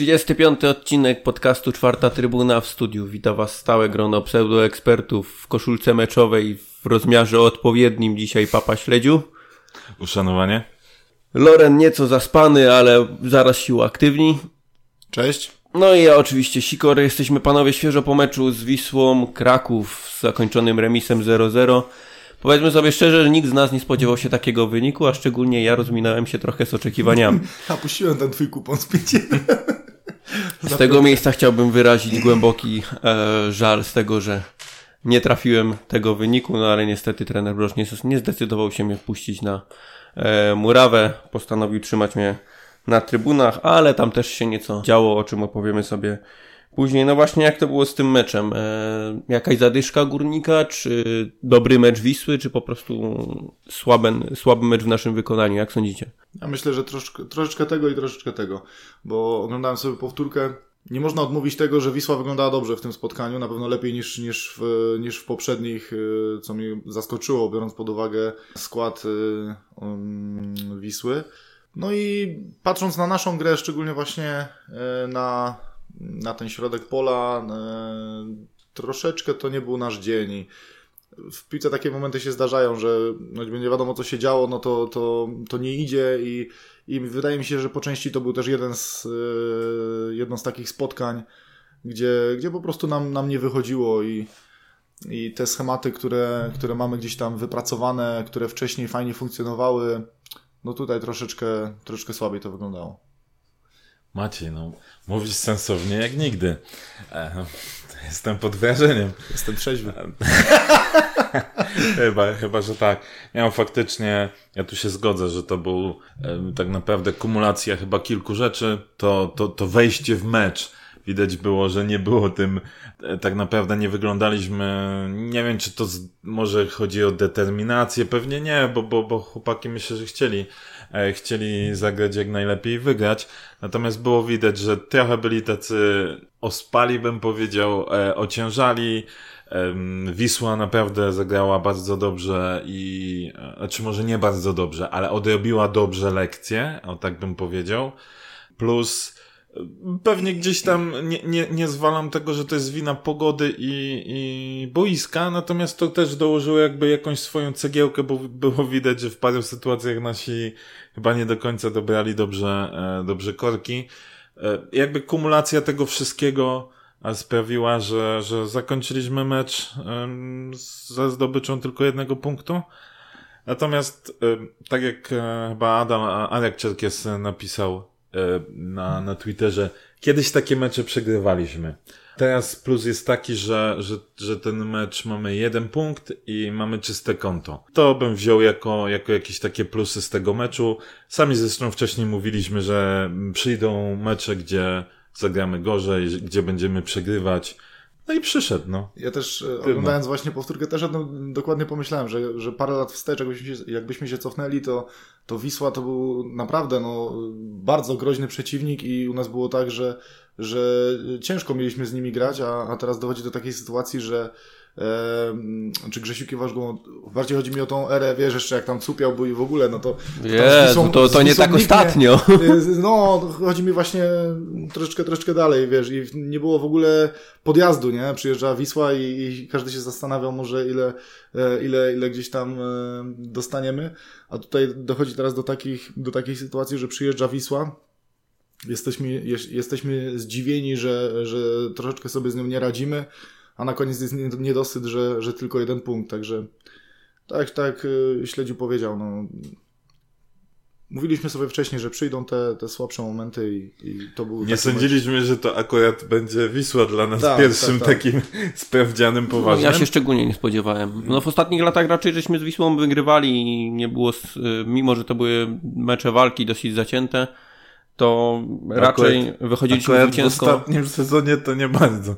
Trzydziesty piąty odcinek podcastu Czwarta Trybuna w studiu. Witam Was stałe grono pseudoekspertów w koszulce meczowej w rozmiarze odpowiednim dzisiaj Papa Śledziu. Uszanowanie. Loren nieco zaspany, ale zaraz się uaktywni. Cześć. No i ja oczywiście Sikor. Jesteśmy panowie świeżo po meczu z Wisłą Kraków z zakończonym remisem 0-0. Powiedzmy sobie szczerze, że nikt z nas nie spodziewał się takiego wyniku, a szczególnie ja rozminąłem się trochę z oczekiwaniami. A puściłem ten twój kupon z 5 Z tego miejsca chciałbym wyrazić głęboki e, żal z tego, że nie trafiłem tego wyniku, no ale niestety trener Broż nie, nie zdecydował się mnie wpuścić na e, murawę. Postanowił trzymać mnie na trybunach, ale tam też się nieco działo, o czym opowiemy sobie później. No właśnie, jak to było z tym meczem? E, jakaś zadyszka górnika, czy dobry mecz Wisły, czy po prostu słaby, słaby mecz w naszym wykonaniu? Jak sądzicie? Ja myślę, że troszkę, troszeczkę tego i troszeczkę tego, bo oglądałem sobie powtórkę. Nie można odmówić tego, że Wisła wyglądała dobrze w tym spotkaniu, na pewno lepiej niż, niż, w, niż w poprzednich, y, co mnie zaskoczyło, biorąc pod uwagę skład y, um, Wisły. No i patrząc na naszą grę, szczególnie właśnie y, na, na ten środek pola, troszeczkę to nie był nasz dzień w piłce takie momenty się zdarzają, że no, nie wiadomo co się działo, no to, to, to nie idzie i, i wydaje mi się, że po części to był też jeden z, yy, jedno z takich spotkań, gdzie, gdzie po prostu nam, nam nie wychodziło i, i te schematy, które, które mamy gdzieś tam wypracowane, które wcześniej fajnie funkcjonowały, no tutaj troszeczkę, troszeczkę słabiej to wyglądało. Maciej, no mówisz sensownie jak nigdy. E, jestem pod wrażeniem. Jestem trzeźwy. chyba, chyba, że tak. Ja faktycznie, ja tu się zgodzę, że to był e, tak naprawdę kumulacja chyba kilku rzeczy. To, to, to wejście w mecz. Widać było, że nie było tym, e, tak naprawdę nie wyglądaliśmy, nie wiem czy to z, może chodzi o determinację, pewnie nie, bo, bo, bo chłopaki myślę, że chcieli chcieli zagrać jak najlepiej i wygrać. Natomiast było widać, że trochę byli tacy ospali, bym powiedział, e, ociężali. Wisła naprawdę zagrała bardzo dobrze i, e, znaczy może nie bardzo dobrze, ale odrobiła dobrze lekcję, o tak bym powiedział. Plus, Pewnie gdzieś tam nie, nie, nie zwalam tego, że to jest wina pogody i, i boiska, natomiast to też dołożyło jakby jakąś swoją cegiełkę, bo było widać, że w paru sytuacjach nasi chyba nie do końca dobrali dobrze, e, dobrze korki. E, jakby kumulacja tego wszystkiego sprawiła, że, że zakończyliśmy mecz ze zdobyczą tylko jednego punktu. Natomiast, tak jak e, chyba Adam, Arek Czerkies napisał E, na, na Twitterze. Kiedyś takie mecze przegrywaliśmy. Teraz plus jest taki, że, że, że ten mecz mamy jeden punkt i mamy czyste konto. To bym wziął jako, jako jakieś takie plusy z tego meczu. Sami zresztą wcześniej mówiliśmy, że przyjdą mecze, gdzie zagramy gorzej, gdzie będziemy przegrywać. No i przyszedł, no. Ja też e, oglądając właśnie powtórkę, też o tym dokładnie pomyślałem, że, że parę lat wstecz, jakbyśmy się, jakbyśmy się cofnęli, to, to Wisła to był naprawdę no, bardzo groźny przeciwnik i u nas było tak, że, że ciężko mieliśmy z nimi grać, a, a teraz dochodzi do takiej sytuacji, że czy Grzesiu kiwasz go, bardziej chodzi mi o tą erę, wiesz, jeszcze jak tam cupiał był i w ogóle, no to... Jezu, to, to nie tak ostatnio. No, chodzi mi właśnie troszeczkę, troszeczkę dalej, wiesz, i nie było w ogóle podjazdu, nie? Przyjeżdża Wisła i, i każdy się zastanawiał może ile, e, ile, ile gdzieś tam e, dostaniemy, a tutaj dochodzi teraz do takich, do takiej sytuacji, że przyjeżdża Wisła, jesteśmy, jesteśmy zdziwieni, że, że troszeczkę sobie z nią nie radzimy, a na koniec jest niedosyt, że, że tylko jeden punkt, także tak, tak y, śledził powiedział, no Mówiliśmy sobie wcześniej, że przyjdą te, te słabsze momenty i, i to był. Nie sądziliśmy, mecz. że to akurat będzie Wisła dla nas tak, pierwszym tak, tak. takim sprawdzianym poważnym. No, ja się szczególnie nie spodziewałem. No w ostatnich latach raczej żeśmy z Wisłą wygrywali i nie było, mimo że to były mecze walki dosyć zacięte, to raczej akurat, wychodziliśmy akurat zwycięsko. W ostatnim sezonie to nie bardzo.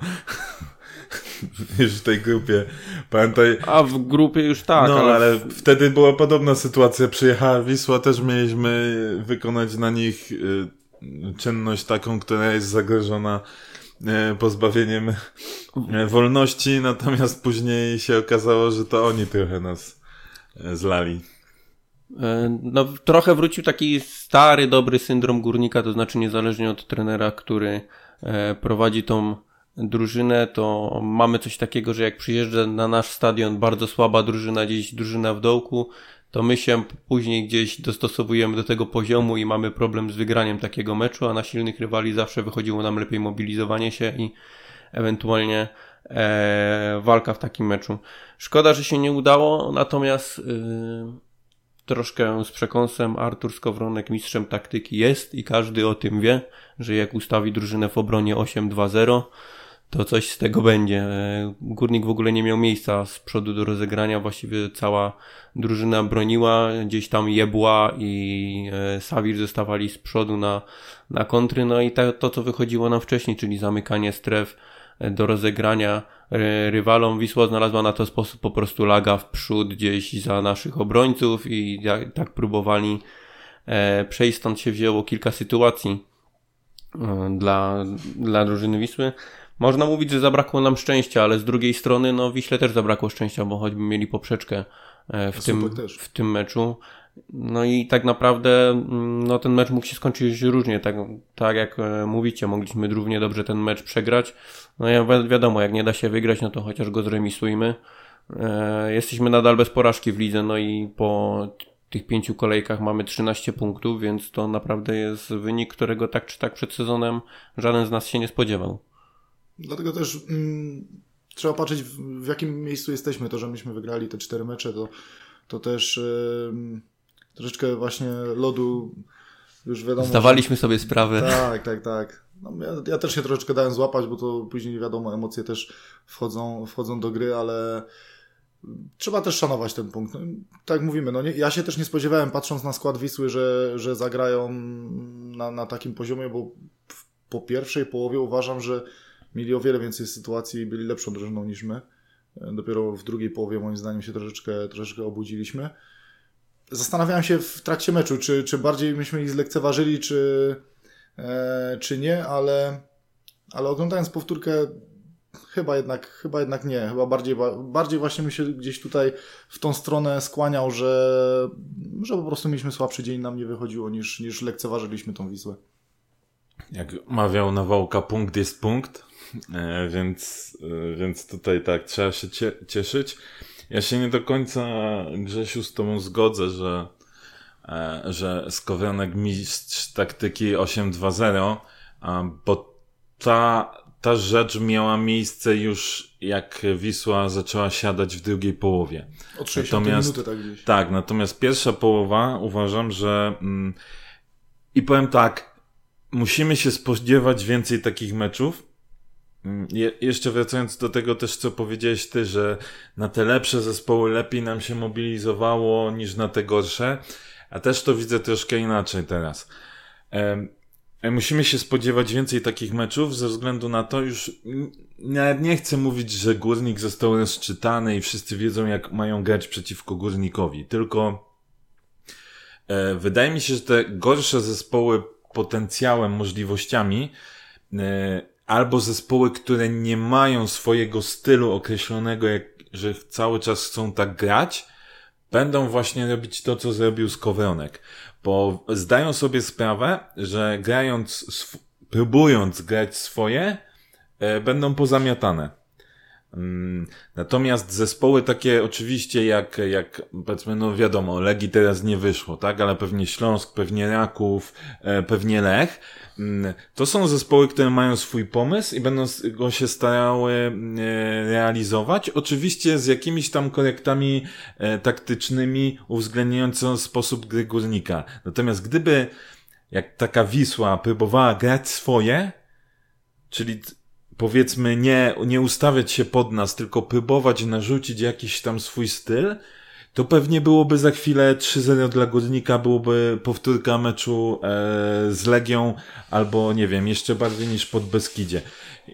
Już w tej grupie. Pamiętaj. A w grupie już tak. No, ale... ale wtedy była podobna sytuacja. Przyjechała Wisła, też mieliśmy wykonać na nich y, czynność taką, która jest zagrożona y, pozbawieniem y, wolności, natomiast później się okazało, że to oni trochę nas zlali. E, no, trochę wrócił taki stary, dobry syndrom górnika, to znaczy niezależnie od trenera, który e, prowadzi tą drużynę, to mamy coś takiego, że jak przyjeżdża na nasz stadion bardzo słaba drużyna, gdzieś drużyna w dołku, to my się później gdzieś dostosowujemy do tego poziomu i mamy problem z wygraniem takiego meczu, a na silnych rywali zawsze wychodziło nam lepiej mobilizowanie się i ewentualnie e, walka w takim meczu. Szkoda, że się nie udało, natomiast y, troszkę z przekąsem Artur Skowronek mistrzem taktyki jest i każdy o tym wie, że jak ustawi drużynę w obronie 8-2-0, to coś z tego będzie. E, Górnik w ogóle nie miał miejsca z przodu do rozegrania, właściwie cała drużyna broniła, gdzieś tam jebła i e, Sawir zostawali z przodu na, na kontry, no i to, to co wychodziło nam wcześniej, czyli zamykanie stref e, do rozegrania rywalom. Wisła znalazła na to sposób po prostu laga w przód gdzieś za naszych obrońców i tak próbowali przejść, stąd się wzięło kilka sytuacji dla, dla drużyny Wisły. Można mówić, że zabrakło nam szczęścia, ale z drugiej strony, no Wiśle też zabrakło szczęścia, bo choćby mieli poprzeczkę e, w, tym, w tym meczu. No i tak naprawdę mm, no, ten mecz mógł się skończyć różnie, tak, tak jak e, mówicie, mogliśmy równie dobrze ten mecz przegrać. No ja wi wiadomo, jak nie da się wygrać, no to chociaż go zremisujmy. E, jesteśmy nadal bez porażki w lidze, no i po tych pięciu kolejkach mamy 13 punktów, więc to naprawdę jest wynik, którego tak czy tak przed sezonem żaden z nas się nie spodziewał. Dlatego też mm, trzeba patrzeć w, w, jakim miejscu jesteśmy. To, że myśmy wygrali te cztery mecze, to, to też yy, troszeczkę właśnie lodu już wiadomo. Zdawaliśmy że... sobie sprawę. Tak, tak, tak. No, ja, ja, też się troszeczkę dałem złapać, bo to później wiadomo, emocje też wchodzą, wchodzą do gry, ale trzeba też szanować ten punkt. No, tak mówimy, no nie, ja się też nie spodziewałem, patrząc na skład Wisły, że, że zagrają na, na takim poziomie, bo w, po pierwszej połowie uważam, że mieli o wiele więcej sytuacji i byli lepszą drużyną niż my. Dopiero w drugiej połowie moim zdaniem się troszeczkę, troszeczkę obudziliśmy. Zastanawiałem się w trakcie meczu, czy, czy bardziej myśmy ich zlekceważyli, czy, e, czy nie, ale, ale oglądając powtórkę chyba jednak, chyba jednak nie. Chyba bardziej, bardziej właśnie mi się gdzieś tutaj w tą stronę skłaniał, że, że po prostu mieliśmy słabszy dzień, nam nie wychodziło niż, niż lekceważyliśmy tą Wisłę. Jak mawiał Nawałka, punkt jest punkt. E, więc, e, więc tutaj tak, trzeba się cieszyć. Ja się nie do końca, Grzesiu, z tobą zgodzę, że, e, że Skowronek mistrz taktyki 8-2-0, bo ta, ta rzecz miała miejsce już jak Wisła zaczęła siadać w drugiej połowie. Od 60 natomiast, minuty tak gdzieś. Tak, natomiast pierwsza połowa uważam, że mm, i powiem tak, musimy się spodziewać więcej takich meczów, je, jeszcze wracając do tego też, co powiedziałeś ty, że na te lepsze zespoły lepiej nam się mobilizowało niż na te gorsze, a też to widzę troszkę inaczej teraz. E, musimy się spodziewać więcej takich meczów ze względu na to, już nie chcę mówić, że górnik został rozczytany i wszyscy wiedzą, jak mają grać przeciwko górnikowi, tylko e, wydaje mi się, że te gorsze zespoły potencjałem, możliwościami e, albo zespoły, które nie mają swojego stylu określonego, jak, że cały czas chcą tak grać, będą właśnie robić to, co zrobił Skowronek. Bo zdają sobie sprawę, że grając, próbując grać swoje, e, będą pozamiatane. Mm, natomiast zespoły takie oczywiście jak, jak powiedzmy, no wiadomo, Legii teraz nie wyszło, tak, ale pewnie Śląsk, pewnie Raków, e, pewnie Lech, to są zespoły, które mają swój pomysł i będą go się starały e, realizować. Oczywiście z jakimiś tam korektami e, taktycznymi uwzględniającą sposób gry górnika. Natomiast gdyby jak taka Wisła próbowała grać swoje, czyli powiedzmy nie, nie ustawiać się pod nas, tylko próbować narzucić jakiś tam swój styl, to pewnie byłoby za chwilę 3-0 dla Górnika, byłoby powtórka meczu e, z Legią, albo nie wiem, jeszcze bardziej niż pod Beskidzie.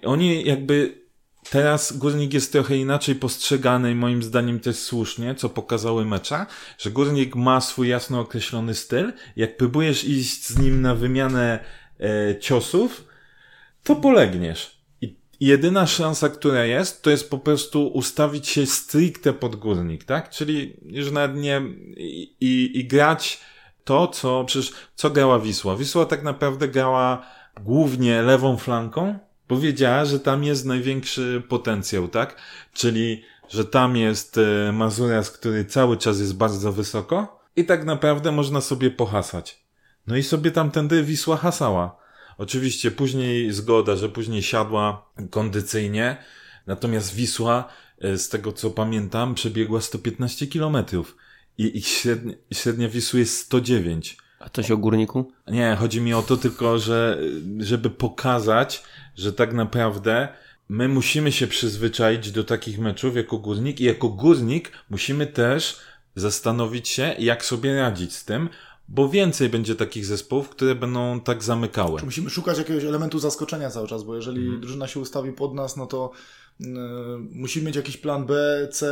Oni jakby Teraz Górnik jest trochę inaczej postrzegany moim zdaniem też słusznie, co pokazały mecze, że Górnik ma swój jasno określony styl. Jak próbujesz iść z nim na wymianę e, ciosów, to polegniesz jedyna szansa, która jest, to jest po prostu ustawić się stricte pod górnik, tak? Czyli już nawet nie, i, i grać to, co przecież, co grała Wisła. Wisła tak naprawdę grała głównie lewą flanką, bo wiedziała, że tam jest największy potencjał, tak? Czyli, że tam jest e, Mazurias, który cały czas jest bardzo wysoko i tak naprawdę można sobie pohasać. No i sobie tamtędy Wisła hasała. Oczywiście później zgoda, że później siadła kondycyjnie, natomiast Wisła, e, z tego co pamiętam, przebiegła 115 kilometrów i ich średnia, średnia Wisły jest 109. A coś o górniku? Nie, chodzi mi o to tylko, że żeby pokazać, że tak naprawdę my musimy się przyzwyczaić do takich meczów jako górnik i jako górnik musimy też zastanowić się, jak sobie radzić z tym, bo więcej będzie takich zespołów, które będą tak zamykały. Musimy szukać jakiegoś elementu zaskoczenia cały czas, bo jeżeli hmm. drużyna się ustawi pod nas, no to musimy mieć jakiś plan B, C.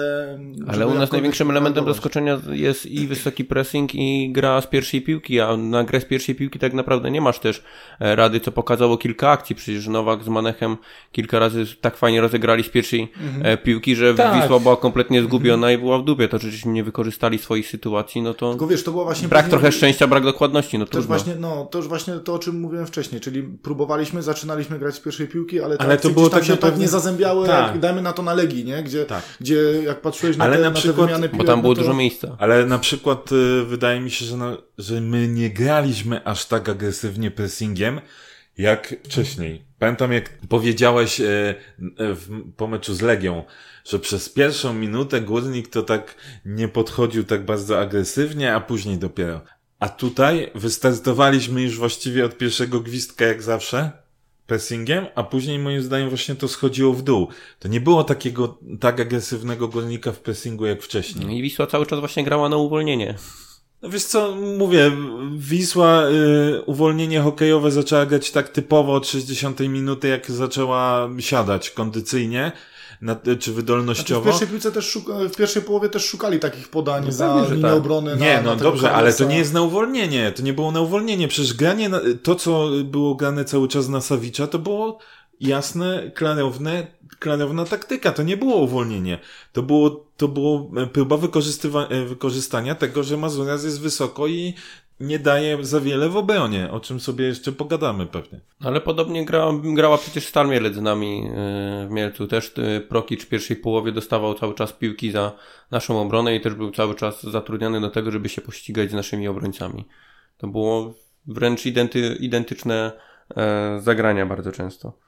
Ale u nas największym elementem zaskoczenia jest i wysoki pressing i gra z pierwszej piłki, a na grę z pierwszej piłki tak naprawdę nie masz też e, rady, co pokazało kilka akcji. Przecież Nowak z Manechem kilka razy tak fajnie rozegrali z pierwszej mhm. piłki, że tak. Wisła była kompletnie zgubiona i była w dupie. To rzeczywiście nie wykorzystali swoich sytuacji, no to Tylko wiesz, to było właśnie brak trochę szczęścia, brak dokładności. No to już właśnie, no, to już właśnie to, o czym mówiłem wcześniej, czyli próbowaliśmy, zaczynaliśmy grać z pierwszej piłki, ale, ale to było tak, się tak nie zazębiały tak. Jak dajmy na to na Legii, nie? Gdzie, tak. gdzie jak patrzyłeś na, Ale te, na, przykład, na te wymiany piłek, Bo tam było no to... dużo miejsca. Ale na przykład y, wydaje mi się, że, na, że my nie graliśmy aż tak agresywnie pressingiem, jak wcześniej. Pamiętam, jak powiedziałeś y, w, po meczu z Legią, że przez pierwszą minutę Górnik to tak nie podchodził tak bardzo agresywnie, a później dopiero. A tutaj wystartowaliśmy już właściwie od pierwszego gwizdka jak zawsze pressingiem, a później moim zdaniem właśnie to schodziło w dół. To nie było takiego tak agresywnego golnika w pressingu jak wcześniej. No I Wisła cały czas właśnie grała na uwolnienie. No wiesz co, mówię, Wisła y, uwolnienie hokejowe zaczęła grać tak typowo od 60 minuty, jak zaczęła siadać kondycyjnie na, czy wydolnościowo. Znaczy w pierwszej piłce też szuka, w pierwszej połowie też szukali takich podań no za linię tak. obrony. Nie, na, no na dobrze, ale to nie jest na uwolnienie. To nie było na uwolnienie. Przecież granie, na, to co było grane cały czas na Sawicza, to było jasne, klarowne, klarowna taktyka. To nie było uwolnienie. To było, to było próba wykorzystania tego, że Mazurias jest wysoko i nie daje za wiele w obronie, o czym sobie jeszcze pogadamy pewnie. Ale podobnie gra, grała przecież Stal Mielec z nami yy, w Mielcu. Też yy, Prokic w pierwszej połowie dostawał cały czas piłki za naszą obronę i też był cały czas zatrudniany do tego, żeby się pościgać z naszymi obrońcami. To było wręcz identy, identyczne yy, zagrania bardzo często.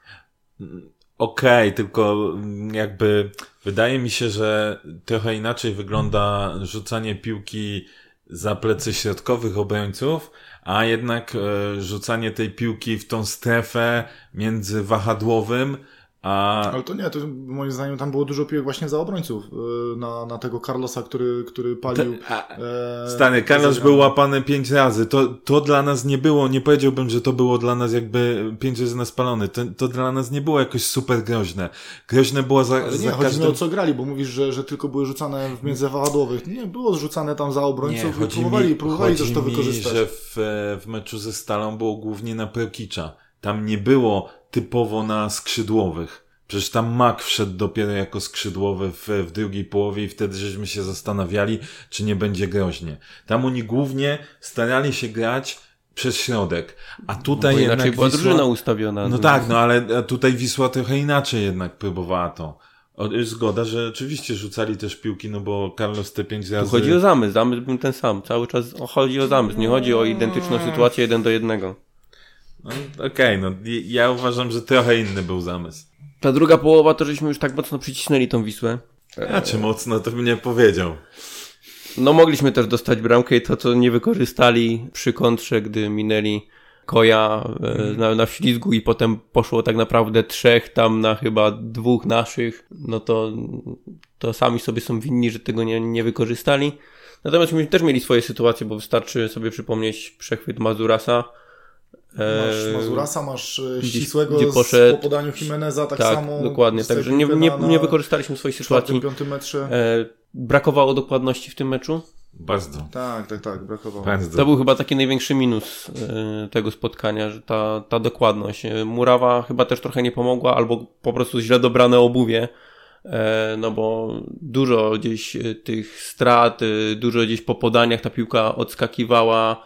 Okej, okay, tylko jakby wydaje mi się, że trochę inaczej wygląda rzucanie piłki za plecy środkowych obrońców, a jednak e, rzucanie tej piłki w tą strefę między wahadłowym a... Ale to nie, to moim zdaniem tam było dużo piłek właśnie za obrońców y, na, na tego Carlosa, który, który palił. A, e, stary, Carlos był łapany pięć razy. To, to dla nas nie było, nie powiedziałbym, że to było dla nas jakby pięć razy naspalony. To, to dla nas nie było jakoś super groźne. Groźne było za, Ale nie, za chodzi każdym... o co grali, bo mówisz, że, że tylko były rzucane w międzywahadłowych. Nie, było zrzucane tam za obrońców nie, i próbowali, mi, próbowali też to wykorzystać. Mi, że w, w meczu ze Stalą było głównie na Prokicza. Tam nie było typowo na skrzydłowych. Przecież tam Mac wszedł dopiero jako skrzydłowy w, w drugiej połowie i wtedy żeśmy się zastanawiali, czy nie będzie groźnie. Tam oni głównie starali się grać przez środek. A tutaj Bo jednak była Wisła... drużyna ustawiona. No tak, no ale tutaj Wisła trochę inaczej jednak próbowała to. Zgoda, że oczywiście rzucali też piłki, no bo Carlos te pięć razy... Tu chodzi o zamysł, zamysł był ten sam. Cały czas chodzi o zamysł, nie chodzi o identyczną sytuację jeden do jednego. No, Okej, okay, no ja uważam, że trochę inny był zamysł. Ta druga połowa to żeśmy już tak mocno przycisnęli tą Wisłę. A czy mocno, to bym nie powiedział. No mogliśmy też dostać bramkę i to, co nie wykorzystali przy kontrze, gdy minęli Koja mm. na, na ślizgu i potem poszło tak naprawdę trzech tam na chyba dwóch naszych, no to, to sami sobie są winni, że tego nie, nie wykorzystali. Natomiast my też mieli swoje sytuacje, bo wystarczy sobie przypomnieć przechwyt Mazurasa, Masz Mazurasa, masz e, ścisłego gdzie poszedł, po podaniu Jimeneza, tak, tak samo. dokładnie, także nie, nie, nie wykorzystaliśmy swojej sytuacji. piątym metrze. E, brakowało dokładności w tym meczu. Bardzo. Tak, tak, tak, brakowało. Bardzo. To był chyba taki największy minus e, tego spotkania, że ta, ta dokładność. Murawa chyba też trochę nie pomogła, albo po prostu źle dobrane obuwie e, no bo dużo gdzieś e, tych strat, e, dużo gdzieś po podaniach ta piłka odskakiwała,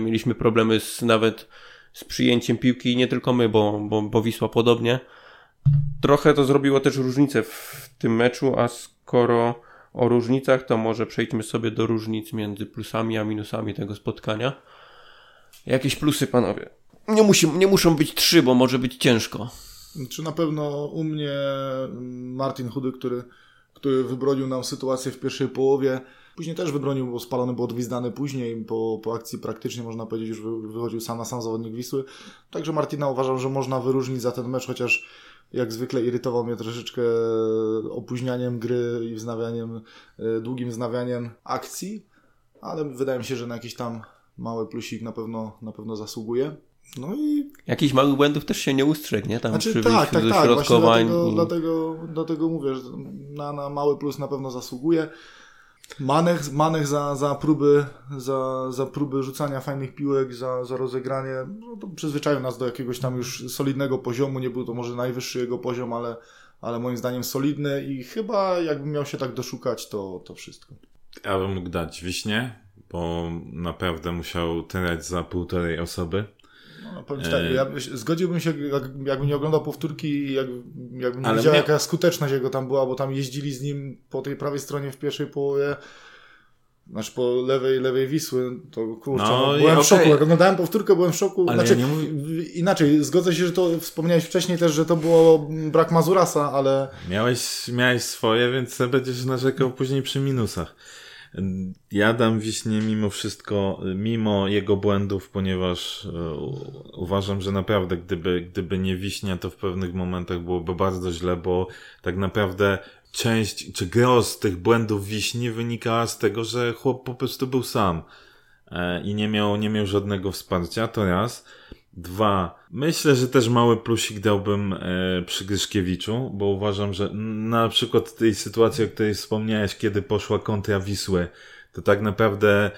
mieliśmy problemy z nawet z przyjęciem piłki i nie tylko my, bo, bo, bo Wisła podobnie. Trochę to zrobiło też różnicę w tym meczu, a skoro o różnicach, to może przejdźmy sobie do różnic między plusami a minusami tego spotkania. Jakieś plusy, panowie? Nie, musi, nie muszą być trzy, bo może być ciężko. Czy na pewno u mnie Martin Chudy, który, który wybronił nam sytuację w pierwszej połowie, Później też wybronił, bo spalony był odwizdany później, po, po akcji praktycznie można powiedzieć już wychodził sam na sam zawodnik Wisły. Także Martina uważam, że można wyróżnić za ten mecz, chociaż jak zwykle irytował mnie troszeczkę opóźnianiem gry i wznawianiem, e, długim wznawianiem akcji, ale wydaje mi się, że na jakiś tam mały plusik na pewno, na pewno zasługuje. No i... Jakichś małych błędów też się nie ustrzegł, nie? Tam znaczy, przy tak, tak, tak. Właśnie dlatego, i... dlatego, dlatego mówię, że na, na mały plus na pewno zasługuje. Manech, Manech za, za, próby, za, za próby rzucania fajnych piłek, za, za rozegranie, no to przyzwyczaił nas do jakiegoś tam już solidnego poziomu, nie był to może najwyższy jego poziom, ale, ale moim zdaniem solidny i chyba jakbym miał się tak doszukać, to, to wszystko. Ja bym mógł dać wiśnie, bo naprawdę musiał tyrać za półtorej osoby. No, powiem tak, ja zgodziłbym się, jak, jakbym nie oglądał powtórki, jak, jakbym nie wiedział, mnie... jaka skuteczność jego tam była, bo tam jeździli z nim po tej prawej stronie w pierwszej połowie. Znaczy po lewej, lewej Wisły, to kurczę, no, no, byłem okay. w szoku. Jak oglądałem powtórkę, byłem w szoku. Ale znaczy, ja mówię... Inaczej, zgodzę się, że to wspomniałeś wcześniej też, że to było brak Mazurasa, ale... Miałeś, miałeś swoje, więc będziesz narzekał później przy minusach. Ja dam Wiśnie mimo wszystko, mimo jego błędów, ponieważ e, uważam, że naprawdę gdyby, gdyby nie Wiśnia, to w pewnych momentach byłoby bardzo źle, bo tak naprawdę część, czy gros tych błędów Wiśni wynikała z tego, że chłop po prostu był sam e, i nie miał, nie miał żadnego wsparcia, to raz. Dwa, myślę, że też mały plusik dałbym e, przy Gryszkiewiczu, bo uważam, że na przykład tej sytuacji, o której wspomniałeś, kiedy poszła kontra Wisły, to tak naprawdę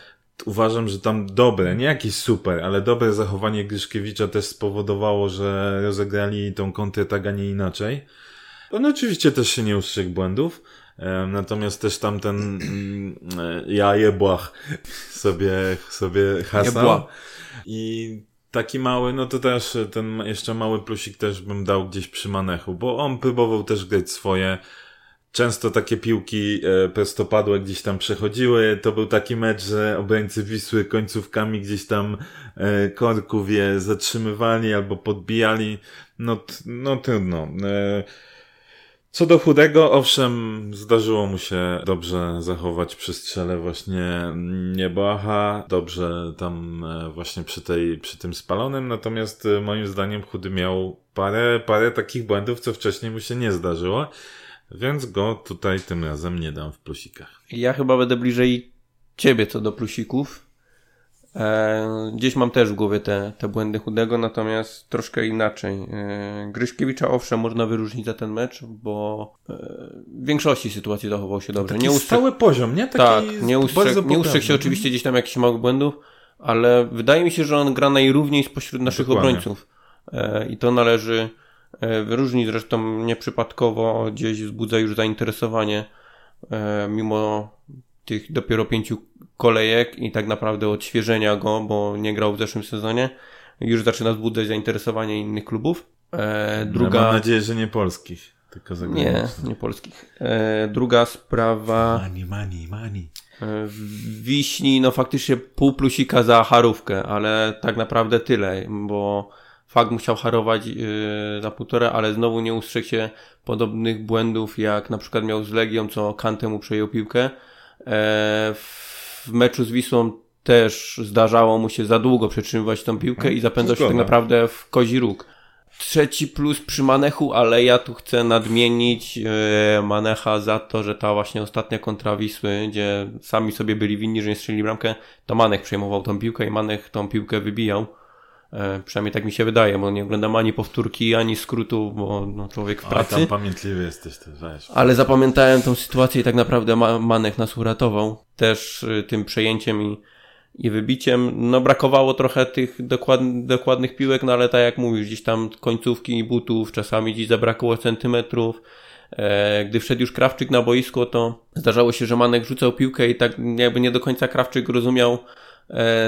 uważam, że tam dobre, nie jakieś super, ale dobre zachowanie Gryszkiewicza też spowodowało, że rozegrali tą kontrę tak, a nie inaczej. On oczywiście też się nie ustrzegł błędów, e, natomiast też tamten mm, e, ja jebłach sobie, sobie hasał. I taki mały, no to też ten jeszcze mały plusik też bym dał gdzieś przy Manechu, bo on próbował też grać swoje. Często takie piłki e, prostopadłe gdzieś tam przechodziły. To był taki mecz, że obrońcy Wisły końcówkami gdzieś tam e, korków je zatrzymywali albo podbijali. No, no trudno. Co do chudego, owszem, zdarzyło mu się dobrze zachować przy strzele właśnie Nieboacha, dobrze tam e, właśnie przy, tej, przy tym spalonym, natomiast e, moim zdaniem chudy miał parę, parę takich błędów, co wcześniej mu się nie zdarzyło, więc go tutaj tym razem nie dam w plusikach. Ja chyba będę bliżej ciebie co do plusików, E, gdzieś mam też w głowie te, te błędy chudego, natomiast troszkę inaczej. E, Gryszkiewicza owszem można wyróżnić za ten mecz, bo e, w większości sytuacji zachował się dobrze. Taki nie ustrzeg... stały poziom, nie? Taki tak, nie ustrzegł, nie ustrzegł się oczywiście gdzieś tam jakichś małych błędów, ale wydaje mi się, że on gra najrówniej spośród naszych Dokładnie. obrońców. I to należy wyróżnić. Zresztą nieprzypadkowo gdzieś wzbudza już zainteresowanie mimo tych dopiero pięciu kolejek i tak naprawdę odświeżenia go, bo nie grał w zeszłym sezonie. Już zaczyna wzbudzać zainteresowanie innych klubów. E, druga... Ja mam nadzieję, że nie polskich, tylko Nie, nie polskich. E, druga sprawa... Money, money, money. E, Wiśni, no faktycznie pół plusika za harówkę, ale tak naprawdę tyle, bo fakt musiał harować yy, za półtora, ale znowu nie ustrzegł się podobnych błędów, jak na przykład miał z Legią, co Kante mu przejął piłkę. E, w meczu z Wisłą też zdarzało mu się za długo przetrzymywać tą piłkę i zapędzał się tak naprawdę w kozi róg. Trzeci plus przy Manechu, ale ja tu chcę nadmienić e, Manecha za to, że ta właśnie ostatnia kontra Wisły, gdzie sami sobie byli winni, że nie strzelili bramkę, to Manech przejmował tą piłkę i Manech tą piłkę wybijał. E, przynajmniej tak mi się wydaje, bo nie oglądam ani powtórki, ani skrótu, bo no, człowiek w pracy. Ale tam pamiętliwy jesteś też, wiesz. Ale zapamiętałem tą sytuację i tak naprawdę Manek nas uratował. Też y, tym przejęciem i, i wybiciem. No brakowało trochę tych dokład, dokładnych piłek, no ale tak jak mówisz, gdzieś tam końcówki butów, czasami gdzieś zabrakło centymetrów. e, gdy wszedł już Krawczyk na boisko, to zdarzało się, że Manek rzucał piłkę i tak jakby nie do końca Krawczyk rozumiał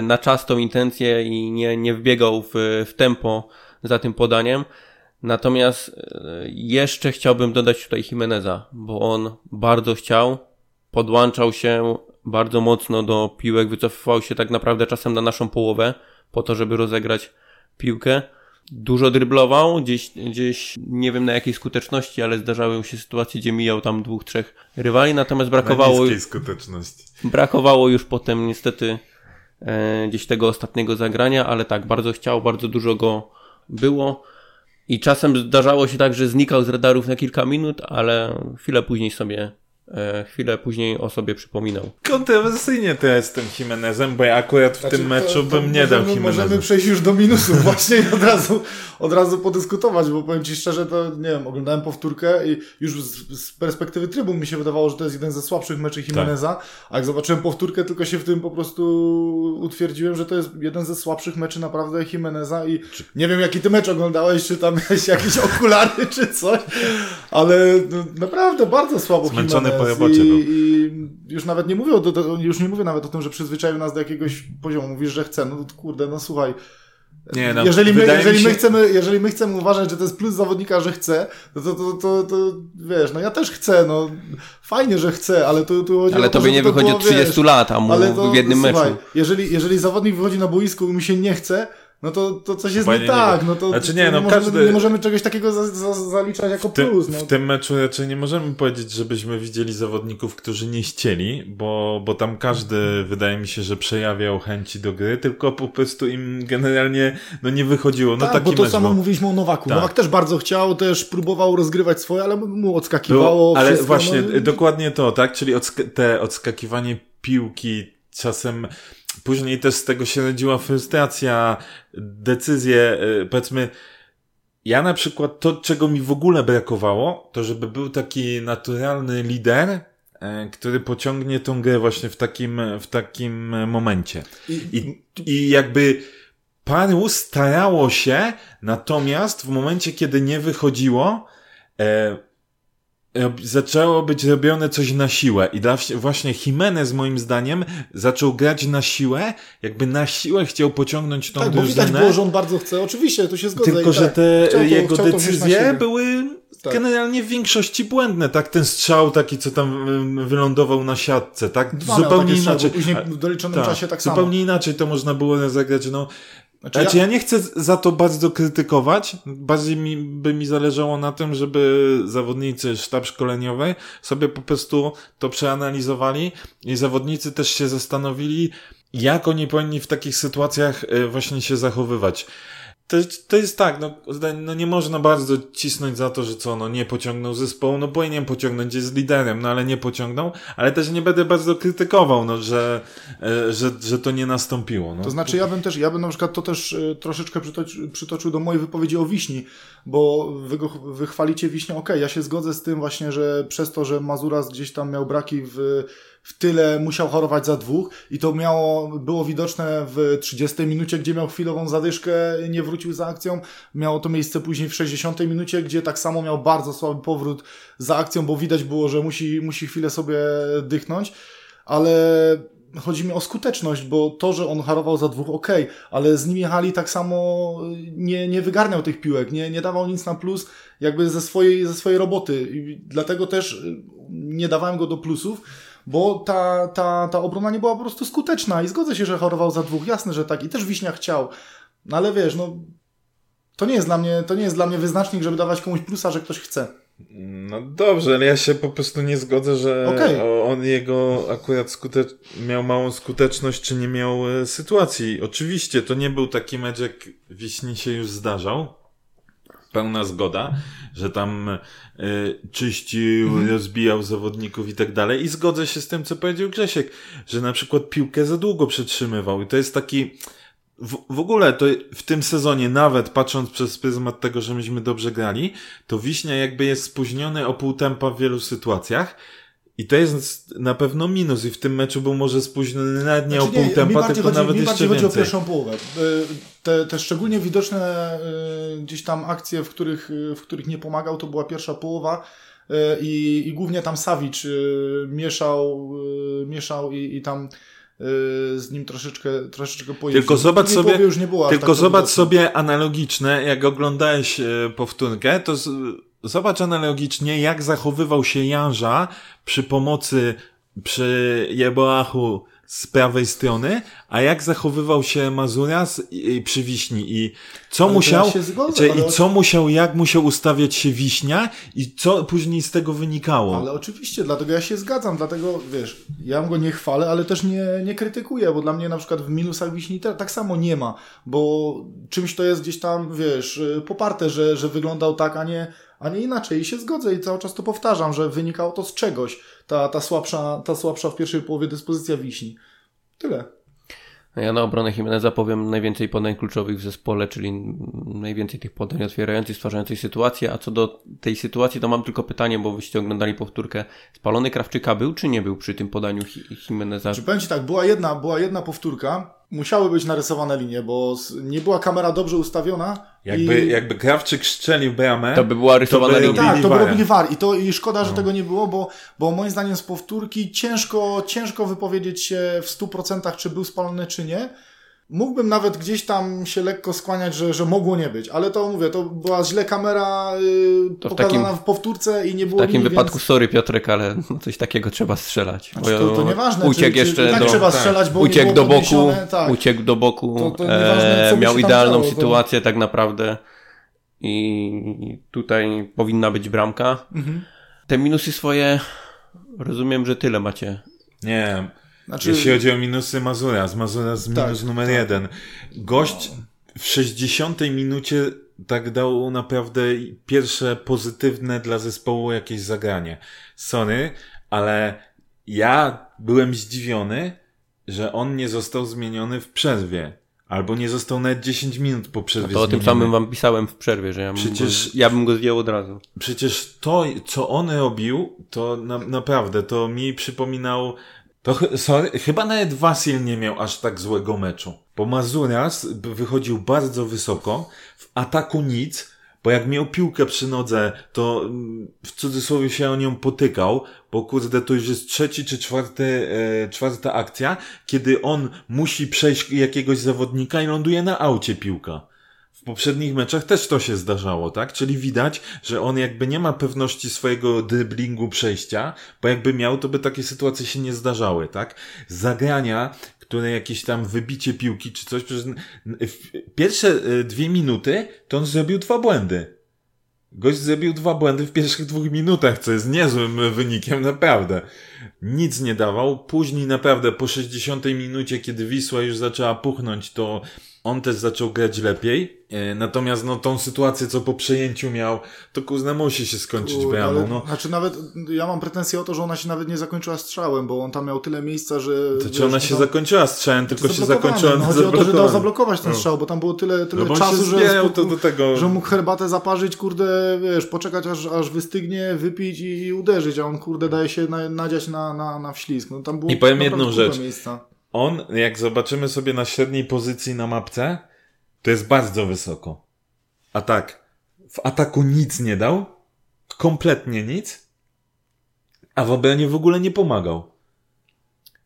na czas tą intencję i nie, nie wbiegał w, w tempo za tym podaniem. Natomiast e, jeszcze chciałbym dodać tutaj Jimeneza, bo on bardzo chciał, podłączał się bardzo mocno do piłek, wycofywał się tak naprawdę czasem na naszą połowę po to, żeby rozegrać piłkę. Dużo dryblował, gdzieś, gdzieś nie wiem na jakiej skuteczności, ale zdarzały się sytuacje, gdzie mijał tam dwóch, trzech rywali, natomiast brakowało, Na skuteczności. brakowało już potem niestety e, gdzieś tego ostatniego zagrania, ale tak, bardzo chciał, bardzo dużo go było. I czasem zdarzało się tak, że znikał z radarów na kilka minut, ale chwilę później sobie E, chwilę później o sobie przypominał. Kontrowersyjnie to jest tym Jimenezem, bo ja akurat w znaczy, tym meczu to, to bym nie możemy, dał Jimenezem. Możemy przejść już do minusów właśnie i od razu, od razu podyskutować, bo powiem Ci szczerze, to nie wiem, oglądałem powtórkę i już z, z perspektywy trybu mi się wydawało, że to jest jeden ze słabszych meczy Jimeneza, tak. a jak zobaczyłem powtórkę, tylko się w tym po prostu utwierdziłem, że to jest jeden ze słabszych meczy naprawdę Jimeneza i nie wiem jaki Ty mecz oglądałeś, czy tam miałeś jakieś okulary czy coś, ale no, naprawdę bardzo słabo Zmęczony po robocie i, I, już nawet nie mówię, o, już nie mówię nawet o tym, że przyzwyczaił nas do jakiegoś poziomu. Mówisz, że chce. No kurde, no słuchaj. Nie, no, jeżeli, my, jeżeli, się... my chcemy, jeżeli my chcemy uważać, że to jest plus zawodnika, że chce, to, to, to, to, to wiesz, no ja też chcę, no fajnie, że chcę, ale tu, tu chodzi Ale to, by nie wychodzi od 30 wiesz, lat, a mu w jednym słuchaj, meczu. Jeżeli, jeżeli zawodnik wychodzi na boisku i mu się nie chce, no to, to coś jest nie tak, no to, znaczy nie, to no, nie, możemy, każdy... nie możemy czegoś takiego za, za, zaliczać jako w tym, plus. No. W tym meczu raczej nie możemy powiedzieć, żebyśmy widzieli zawodników, którzy nie chcieli, bo, bo tam każdy wydaje mi się, że przejawiał chęci do gry, tylko po prostu im generalnie no nie wychodziło. No tak, taki bo to mecz, samo bo... mówiliśmy o Nowaku. Tak. Nowak też bardzo chciał, też próbował rozgrywać swoje, ale mu odskakiwało. Było, ale wszystko, właśnie, no... dokładnie to, tak? Czyli odsk te odskakiwanie piłki czasem Później też z tego się rodziła frustracja, decyzje, y, powiedzmy, ja na przykład to, czego mi w ogóle brakowało, to żeby był taki naturalny lider, y, który pociągnie tą grę właśnie w takim, w takim momencie. I, i jakby paru starało się, natomiast w momencie, kiedy nie wychodziło, e, zaczęło być robione coś na siłę i właśnie Jimenez moim zdaniem zaczął grać na siłę, jakby na siłę chciał pociągnąć tą tak, drużynę. Tak, widać było, że on bardzo chce, oczywiście, tu się zgodzę. Tylko, że tak. te to, jego decyzje były tak. generalnie w większości błędne, tak? Ten strzał taki, co tam wylądował na siatce, tak? Dwa zupełnie inaczej. Później w doliczonym tak, czasie tak samo. Zupełnie inaczej to można było rozegrać, no znaczy, znaczy ja... ja... nie chcę za to bardzo krytykować. Bardziej mi, by mi zależało na tym, żeby zawodnicy sztab szkoleniowy sobie po prostu to przeanalizowali i zawodnicy też się zastanowili, jak oni powinni w takich sytuacjach e, właśnie się zachowywać to, to jest tak, no, no nie można bardzo cisnąć za to, że co, no nie pociągnął zespołu, no powinien pociągnąć, jest liderem, no ale nie pociągnął, ale też nie będę bardzo krytykował, no, że, e, że, że to nie nastąpiło. No. To znaczy ja bym też, ja bym na przykład to też e, troszeczkę przytoczył, przytoczył do mojej wypowiedzi o Wiśni, bo wy, wy chwalicie Wiśnię, okej, okay, ja się zgodzę z tym właśnie, że przez to, że Mazuras gdzieś tam miał braki w w tyle musiał chorować za dwóch i to miało, było widoczne w 30 minucie, gdzie miał chwilową zadyszkę, nie wrócił za akcją. Miało to miejsce później w 60 minucie, gdzie tak samo miał bardzo słaby powrót za akcją, bo widać było, że musi, musi chwilę sobie dychnąć, ale chodzi mi o skuteczność, bo to, że on harował za dwóch, ok, ale z nim jechali tak samo, nie, nie wygarniał tych piłek, nie, nie dawał nic na plus, jakby ze swojej, ze swojej roboty. I dlatego też nie dawałem go do plusów, bo ta, ta, ta obrona nie była po prostu skuteczna i zgodzę się, że chorował za dwóch, jasne, że tak i też Wiśnia chciał, no ale wiesz, no to nie jest dla mnie, to nie jest dla mnie wyznacznik, żeby dawać komuś plusa, że ktoś chce. No dobrze, ale ja się po prostu nie zgodzę, że okay. on jego akurat skutecz... miał małą skuteczność, czy nie miał e, sytuacji. Oczywiście to nie był taki mecz, jak Wiśni się już zdarzał. Pełna zgoda, że tam y, czyścił, mhm. rozbijał zawodników i tak dalej. I zgodzę się z tym, co powiedział Grzesiek, że na przykład piłkę za długo przetrzymywał. I to jest taki w, w ogóle to w tym sezonie, nawet patrząc przez pryzmat tego, że myśmy dobrze grali, to Wiśnia jakby jest spóźniony o pół tempa w wielu sytuacjach. I to jest na pewno minus i w tym meczu był może spóźniony nawet nie znaczy, o pół tempa, tylko chodzi, nawet mi jeszcze bardziej więcej. chodzi o pierwszą połowę. Y, te, te szczególnie widoczne y, gdzieś tam akcje, w których, w których nie pomagał, to była pierwsza połowa e, i, i głównie tam Savic e, mieszał, mieszał i, i tam z nim troszeczkę, troszeczkę pojeździł. Tylko zobacz sobie, tylko tak zobacz sobie analogiczne, jak oglądałeś powtórkę, to z, zobacz analogicznie, jak zachowywał się Janża przy pomocy przy Jeboachu z prawej strony, a jak zachowywał się Mazuras przy Wiśni i co ale musiał, ja zgodzę, i co musiał, jak musiał ustawiać się Wiśnia i co później z tego wynikało. Ale oczywiście, dlatego ja się zgadzam, dlatego wiesz, ja go nie chwalę, ale też nie, nie krytykuję, bo dla mnie na przykład w minusach Wiśni tak samo nie ma, bo czymś to jest gdzieś tam, wiesz, poparte, że, że wyglądał tak, a nie, a nie inaczej. I się zgodzę i cały czas to powtarzam, że wynikało to z czegoś. Ta, ta, słabsza, ta słabsza w pierwszej połowie dyspozycja wiśni. Tyle. Ja na obronę Jimeneza powiem najwięcej podań kluczowych w zespole, czyli najwięcej tych podań otwierających, stwarzających sytuację, a co do tej sytuacji to mam tylko pytanie, bo wyście oglądali powtórkę. Spalony Krawczyka był czy nie był przy tym podaniu Jimeneza? Czy powiem Ci tak, była jedna, była jedna powtórka, musiały być narysowane linie, bo nie była kamera dobrze ustawiona. Jakby, i... jakby Krawczyk strzelił bramę, to by była rysowana linia. Tak, to by robili war. I, to, I szkoda, że no. tego nie było, bo, bo moim zdaniem z powtórki ciężko, ciężko wypowiedzieć się w 100% czy był spalony, czy nie. Mógłbym nawet gdzieś tam się lekko skłaniać, że, że mogło nie być, ale to mówię, to była źle kamera yy, to pokazana w, takim, w powtórce i nie było W takim linii, wypadku, więc... sorry Piotrek, ale coś takiego trzeba strzelać. Znaczy, to, to nieważne, uciekł czy, jeszcze czy, tak do, trzeba strzelać, bo uciekł do boku, tak. uciekł do boku, to, to nieważne, e, miał idealną działo, sytuację tak naprawdę i tutaj powinna być bramka. Mhm. Te minusy swoje, rozumiem, że tyle macie. Nie, znaczy... Jeśli chodzi o minusy Mazura, z Mazura z tak, minus numer tak. jeden. Gość w 60 minucie tak dał naprawdę pierwsze pozytywne dla zespołu jakieś zagranie. Sorry, ale ja byłem zdziwiony, że on nie został zmieniony w przerwie. Albo nie został nawet 10 minut po przerwie. A to o tym samym wam pisałem w przerwie, że ja, przecież, go, ja bym go zdjął od razu. Przecież to, co on robił, to na, naprawdę, to mi przypominał to sorry, chyba nawet Wasil nie miał aż tak złego meczu. Bo Mazuras wychodził bardzo wysoko, w ataku nic, bo jak miał piłkę przy nodze, to mm, w cudzysłowie się o nią potykał, bo kurde, to już jest trzeci czy czwarty, e, czwarta akcja, kiedy on musi przejść jakiegoś zawodnika i ląduje na aucie piłka. W poprzednich meczach też to się zdarzało, tak? Czyli widać, że on jakby nie ma pewności swojego driblingu przejścia, bo jakby miał, to by takie sytuacje się nie zdarzały, tak? Zagrania, które jakieś tam wybicie piłki czy coś, przecież pierwsze e, dwie minuty to on zrobił dwa błędy. Gość zrobił dwa błędy w pierwszych dwóch minutach, co jest niezłym wynikiem, naprawdę. Nic nie dawał. Później naprawdę po 60 minucie, kiedy Wisła już zaczęła puchnąć, to on też zaczął grać lepiej. E, natomiast no tą sytuację, co po przejęciu miał, to kuzna musi się skończyć bramą. No. Znaczy nawet, ja mam pretensję o to, że ona się nawet nie zakończyła strzałem, bo on tam miał tyle miejsca, że... To czy ona się tam... zakończyła strzałem, tylko się zakończyła no, Chodzi o to, że dał zablokować ten no. strzał, bo tam było tyle, tyle no, czasu, że, to do tego... że mógł herbatę zaparzyć, kurde, wiesz, poczekać aż, aż wystygnie, wypić i, i uderzyć, a on kurde daje się na, nadziać na, na, na wślizg. No, tam było I powiem jedną rzecz. Miejsca. On, jak zobaczymy sobie na średniej pozycji na mapce, to jest bardzo wysoko. A tak, w ataku nic nie dał, kompletnie nic, a w obronie w ogóle nie pomagał.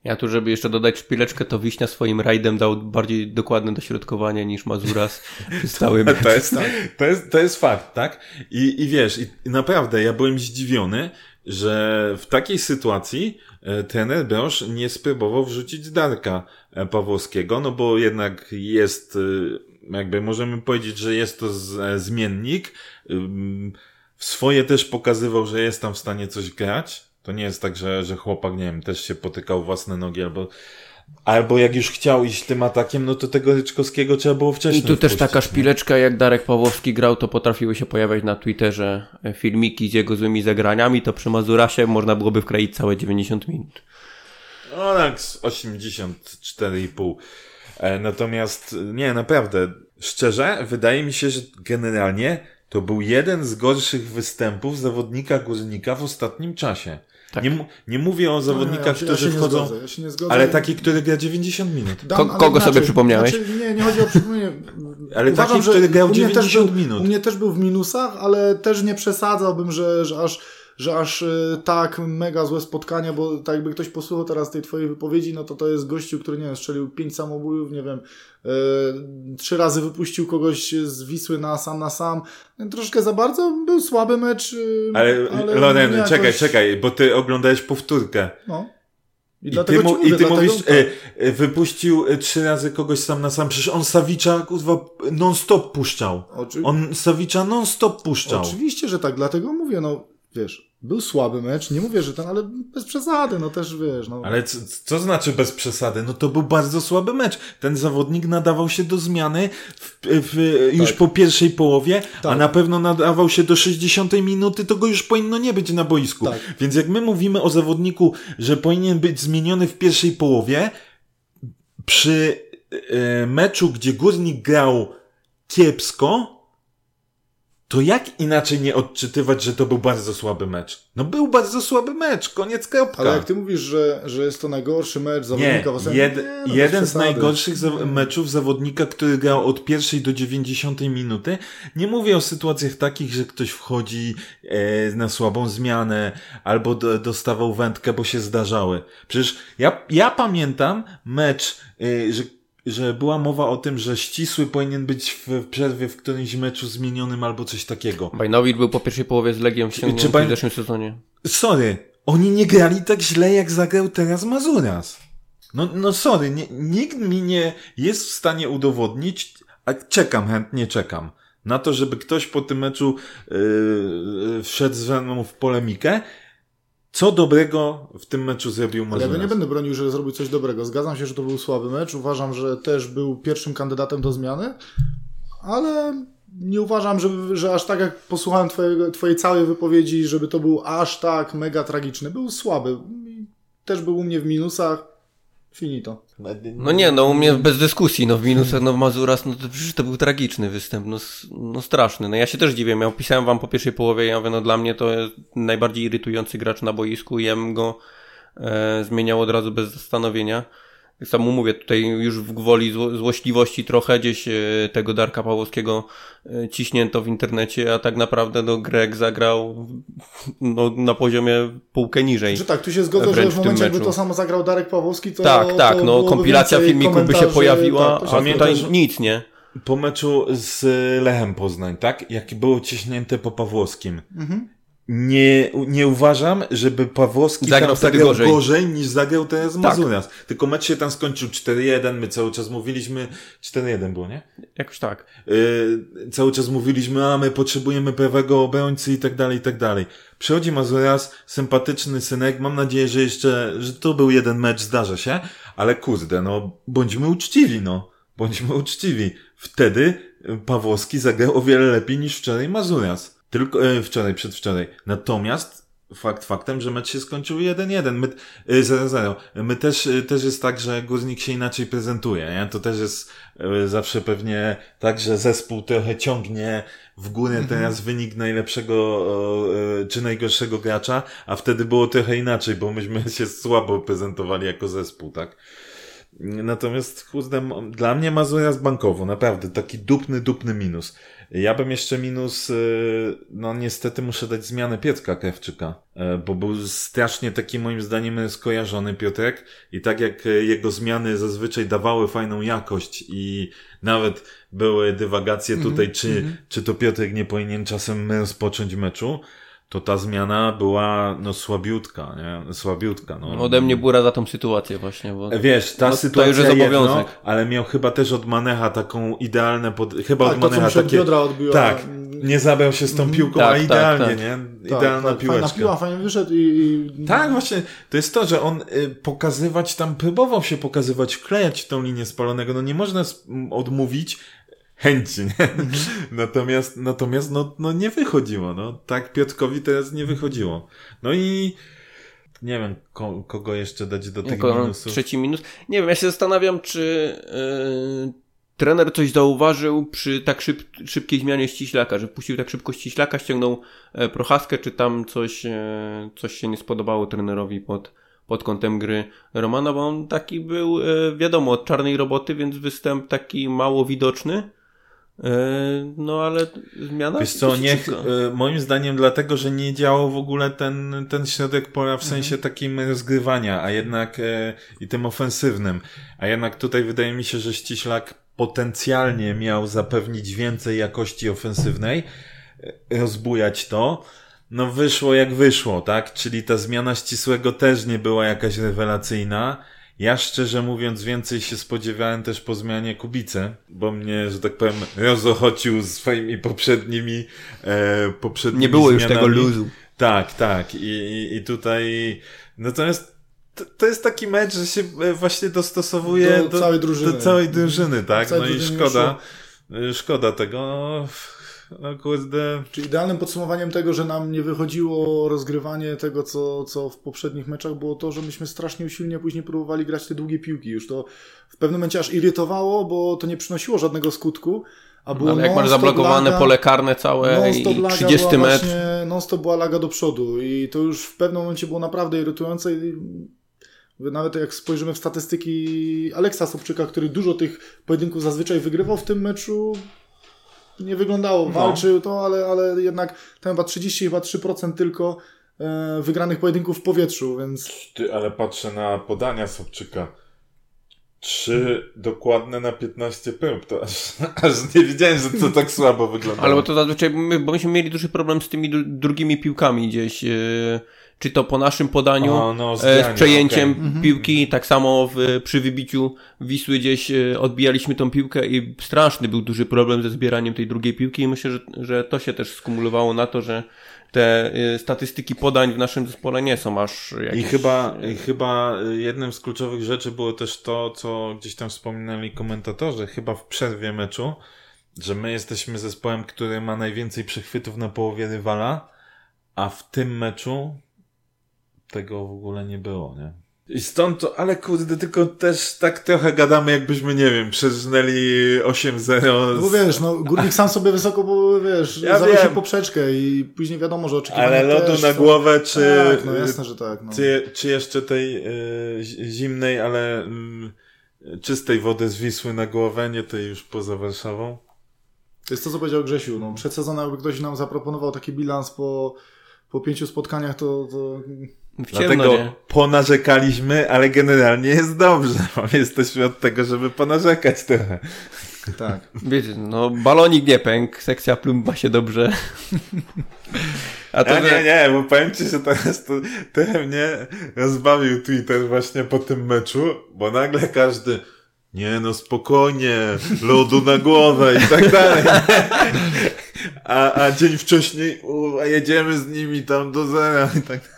Ja tu, żeby jeszcze dodać szpileczkę, to Wiśnia swoim rajdem dał bardziej dokładne dośrodkowanie niż Mazuras przez cały mecz. To jest, to jest, to jest fakt, tak? I, i wiesz, i, i naprawdę ja byłem zdziwiony, że w takiej sytuacji e, trener Brosz nie spróbował wrzucić Darka e, Pawłowskiego, no bo jednak jest, e, jakby możemy powiedzieć, że jest to zmiennik. W swoje też pokazywał, że jest tam w stanie coś grać. To nie jest tak, że, że chłopak, nie wiem, też się potykał własne nogi albo Albo jak już chciał iść tym atakiem, no to tego Ryczkowskiego trzeba było wcześniej I tu też taka szpileczka, jak Darek Pawłowski grał, to potrafiły się pojawiać na Twitterze filmiki z jego złymi zagraniami, to przy Mazurasie można byłoby wkroić całe 90 minut. No tak, 84,5. E, natomiast, nie, naprawdę, szczerze, wydaje mi się, że generalnie to był jeden z gorszych występów zawodnika Górnika w ostatnim czasie. Tak. Nie, nie mówię o zawodnikach, no, ja, którzy ja wchodzą, zgodzę, zgodzę, ale taki, który gra 90 minut. Dam, Ko kogo sobie przypomniałeś? Znaczy, nie, nie chodzi o przypomnienie. ale Uważam, taki, który grał 90 był, minut. U mnie też był w minusach, ale też nie przesadzałbym, że, że aż że aż y, tak mega złe spotkania, bo tak jakby ktoś posłuchał teraz tej twojej wypowiedzi, no to to jest gościu, który, nie wiem, strzelił pięć samobójów, nie wiem, y, trzy razy wypuścił kogoś z Wisły na sam na sam. Troszkę za bardzo, był słaby mecz. Y, ale, ale Loren, jakoś... czekaj, czekaj, bo ty oglądałeś powtórkę. No. I, I ty, mu, mówię, i ty mówisz, e, wypuścił trzy razy kogoś sam na sam. Przecież on Sawicza kurwa non-stop puszczał. Oczy... On Sawicza non-stop puszczał. Oczywiście, że tak, dlatego mówię, no wiesz, był słaby mecz, nie mówię, że ten, ale bez przesady, no też wiesz. No. Ale co, co znaczy bez przesady? No to był bardzo słaby mecz. Ten zawodnik nadawał się do zmiany w, w, już tak. po pierwszej połowie, tak. a na pewno nadawał się do 60 minuty, to go już powinno nie być na boisku. Tak. Więc jak my mówimy o zawodniku, że powinien być zmieniony w pierwszej połowie, przy e, meczu, gdzie Górnik grał kiepsko, to jak inaczej nie odczytywać, że to był bardzo słaby mecz? No był bardzo słaby mecz, koniec kropka. Ale jak ty mówisz, że, że jest to najgorszy mecz zawodnika nie, w jed, nie, no jeden z najgorszych za meczów zawodnika, który grał od pierwszej do dziewięćdziesiątej minuty. Nie mówię o sytuacjach takich, że ktoś wchodzi e, na słabą zmianę albo do, dostawał wędkę, bo się zdarzały. Przecież ja, ja pamiętam mecz, e, że że była mowa o tym, że ścisły powinien być w przerwie w którymś meczu zmienionym albo coś takiego. Bajnowicz był po pierwszej połowie z Legią ściągnięty Czy w zeszłym sezonie. Sorry, oni nie grali tak źle, jak zagrał teraz Mazuras. No, no sorry, nie, nikt mi nie jest w stanie udowodnić, a czekam, chętnie czekam, na to, żeby ktoś po tym meczu yy, wszedł ze mną w polemikę co dobrego w tym meczu zrobił Mazuras? Ja nie będę bronił, że zrobił coś dobrego. Zgadzam się, że to był słaby mecz. Uważam, że też był pierwszym kandydatem do zmiany, ale nie uważam, że, że aż tak jak posłuchałem twojego, twojej całej wypowiedzi, żeby to był aż tak mega tragiczny. Był słaby. Też był u mnie w minusach. Finito. No nie, no u mnie bez dyskusji, no w minusach, no w Mazuras, no to przecież to był tragiczny występ, no, no straszny. No ja się też dziwię, ja opisałem wam po pierwszej połowie, ja mówię, no dla mnie to jest najbardziej irytujący gracz na boisku i ja bym go e, zmieniał od razu bez zastanowienia. Samo mówię, tutaj już w gwoli zło złośliwości trochę gdzieś e, tego Darka Pawłowskiego e, ciśnięto w internecie, a tak naprawdę no Greg zagrał no, na poziomie półkę niżej. Że tak, tu się zgodzę, że w momencie jakby to samo zagrał Darek Pawłowski, to Tak, tak, to no kompilacja filmiku by się pojawiła, tak, a tutaj nic, nie? Po meczu z Lechem Poznań, tak? Jak było ciśnięte po Pawłowskim. Mhm nie, nie uważam, żeby Pawłowski zagrał tam zagrał gorzej. gorzej niż zagrał teraz tak. Mazuras. Tylko mecz się tam skończył 4-1, my cały czas mówiliśmy, 4-1 było, nie? Jakoś tak. Yy, cały czas mówiliśmy, a my potrzebujemy prawego obrońcy i tak dalej, i tak dalej. Przychodzi Mazuras, sympatyczny synek, mam nadzieję, że jeszcze, że to był jeden mecz, zdarza się, ale kurde, no, bądźmy uczciwi, no. Bądźmy uczciwi. Wtedy Pawłowski zagrał o wiele lepiej niż wczoraj Mazuras. Tylko e, wczoraj, przedwczoraj. Natomiast fakt faktem, że mecz się skończył 1-1. My, e, 0-0. My też, e, też jest tak, że Górnik się inaczej prezentuje, nie? To też jest e, zawsze pewnie tak, że zespół trochę ciągnie w górę mhm. teraz wynik najlepszego e, czy najgorszego gracza, a wtedy było trochę inaczej, bo myśmy się słabo prezentowali jako zespół, tak? Natomiast, kurde, dla mnie Mazura z bankowo, naprawdę, taki dupny, dupny minus. Ja bym jeszcze minus, y, no niestety muszę dać zmianę Piotrka Krawczyka, y, bo był strasznie taki moim zdaniem skojarzony Piotrek i tak jak jego zmiany zazwyczaj dawały fajną jakość i nawet były dywagacje mhm, tutaj, mm -hmm. czy, -hmm. czy to Piotrek nie powinien czasem rozpocząć meczu, to ta zmiana była no słabiutka, nie? Słabiutka, no. Ode mnie bura za tą sytuację właśnie, bo... Wiesz, ta no, sytuacja to już jest jedno, ale miał chyba też od Manecha taką idealne, pod... chyba tak, od Manecha to, takie... Od odbiła... Tak, nie zabrał się z tą mhm. piłką, tak, a tak, idealnie, tak, nie? Tak, Idealna tak, piłeczka. Fajna piła, fajnie wyszedł i, i... Tak, właśnie, to jest to, że on y, pokazywać tam, próbował się pokazywać, wklejać tą linię spalonego, no nie można odmówić, chęci, nie? Mhm. Natomiast, natomiast no, no nie wychodziło, no. Tak Piotrkowi teraz nie wychodziło. No i nie wiem, ko kogo jeszcze dać do tego jako minusu. Trzeci minus. Nie wiem, ja się zastanawiam, czy yy, trener coś zauważył przy tak szyb szybkiej zmianie ściślaka, że puścił tak szybko ściślaka, ściągnął e, prochaskę, czy tam coś, e, coś się nie spodobało trenerowi pod, pod kątem gry Romana, bo on taki był, e, wiadomo, od czarnej roboty, więc występ taki mało widoczny No ale zmiana. Wiesz co, niech, moim zdaniem dlatego, że nie działał w ogóle ten, ten środek pola w sensie mhm. takim rozgrywania, a jednak i tym ofensywnym. A jednak tutaj wydaje mi się, że Ściślak potencjalnie miał zapewnić więcej jakości ofensywnej, rozbujać to. No wyszło jak wyszło, tak? Czyli ta zmiana ścisłego też nie była jakaś rewelacyjna. Ja szczerze mówiąc więcej się spodziewałem też po zmianie Kubicy, bo mnie, że tak powiem, rozochocił swoimi poprzednimi e, poprzednimi Nie było zmianami. już tego luzu. Tak, tak. I, i, i tutaj natomiast to, to, jest taki mecz, że się e, właśnie dostosowuje do, do całej drużyny. Do całej drużyny, tak? No i szkoda, szkoda tego. No, kurde. Czyli idealnym podsumowaniem tego, że nam nie wychodziło rozgrywanie tego, co, co w poprzednich meczach, było to, że myśmy strasznie usilnie później próbowali grać te długie piłki. Już to w pewnym momencie aż irytowało, bo to nie przynosiło żadnego skutku. A było Ale jak masz zablokowane laga, pole karne całe i 30 metr. Non-stop była laga do przodu i to już w pewnym momencie było naprawdę irytujące i nawet jak spojrzymy w statystyki Aleksa Sobczyka, który dużo tych pojedynków zazwyczaj wygrywał w tym meczu, nie wyglądało. No. Walczył to, ale, ale jednak tam chyba 30, chyba 3% tylko e, wygranych pojedynków w powietrzu, więc... Ty, ale patrzę na podania Sobczyka. Trzy dokładne na 15 pęp. To aż, aż nie wiedziałem, że to tak słabo wygląda. Ale bo to zazwyczaj, bo myśmy mieli duży problem z tymi drugimi piłkami gdzieś. Yy czy to po naszym podaniu o, no, e, z przejęciem okay. Mhm. piłki, tak samo w, przy wybiciu Wisły gdzieś e, odbijaliśmy tą piłkę i straszny był duży problem ze zbieraniem tej drugiej piłki i myślę, że, że to się też skumulowało na to, że te e, statystyki podań w naszym zespole nie są aż jakieś... I chyba, i chyba jednym z kluczowych rzeczy było też to, co gdzieś tam wspominali komentatorzy, chyba w przerwie meczu, że my jesteśmy zespołem, który ma najwięcej przechwytów na połowie rywala, a w tym meczu tego w ogóle nie było, nie? I stąd to, ale kurde, tylko też tak trochę gadamy, jakbyśmy, nie wiem, przeżnęli 8-0. No bo wiesz, no, Górnik sam sobie wysoko, bo wiesz, ja zawiesił poprzeczkę i później wiadomo, że oczekiwania Ale lodu też, na głowę, czy... Tak, no jasne, że tak. No. Czy, czy jeszcze tej y, zimnej, ale y, czystej wody z Wisły na głowę, nie tej już poza Warszawą? To jest to, co powiedział Grzesiu. No, przed sezonem, jakby ktoś nam zaproponował taki bilans po, po pięciu spotkaniach, to... to Dlatego ponarzekaliśmy, ale generalnie jest dobrze. Jesteśmy od tego, żeby ponarzekać trochę. Tak. Wiecie, no balonik nie pękł, sekcja plumba się dobrze. A to, ja, nie, nie, bo powiem ci, że teraz to trochę mnie rozbawił Twitter właśnie po tym meczu, bo nagle każdy nie no spokojnie, lodu na głowę i tak dalej. A, a dzień wcześniej u, a jedziemy z nimi tam do zera i tak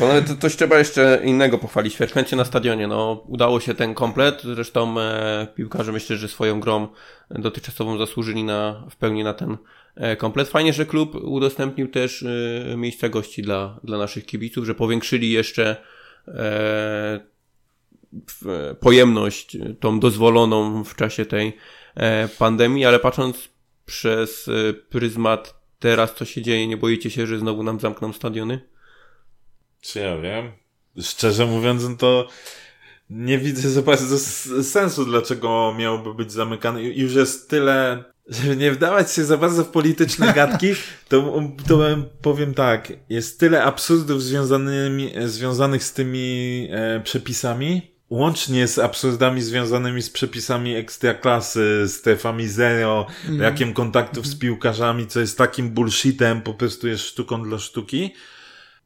no, to, coś trzeba jeszcze innego pochwalić. Świerczęcie na stadionie. No, udało się ten komplet. Zresztą e, piłkarze myślę, że swoją grą dotychczasową zasłużyli na, w pełni na ten e, komplet. Fajnie, że klub udostępnił też e, miejsca gości dla, dla naszych kibiców, że powiększyli jeszcze e, pojemność tą dozwoloną w czasie tej e, pandemii, ale patrząc przez e, pryzmat teraz, co się dzieje, nie boicie się, że znowu nam zamkną stadiony? Czy ja wiem? Szczerze mówiąc, no to nie widzę za bardzo sensu, dlaczego miałoby być zamykane. Już jest tyle, żeby nie wdawać się za bardzo w polityczne gadki, to, to powiem tak, jest tyle absurdów związanymi, związanych z tymi e, przepisami, łącznie z absurdami związanymi z przepisami ekstraklasy, strefami zero, mm. brakiem kontaktów z piłkarzami, co jest takim bullshitem, po prostu jest sztuką dla sztuki,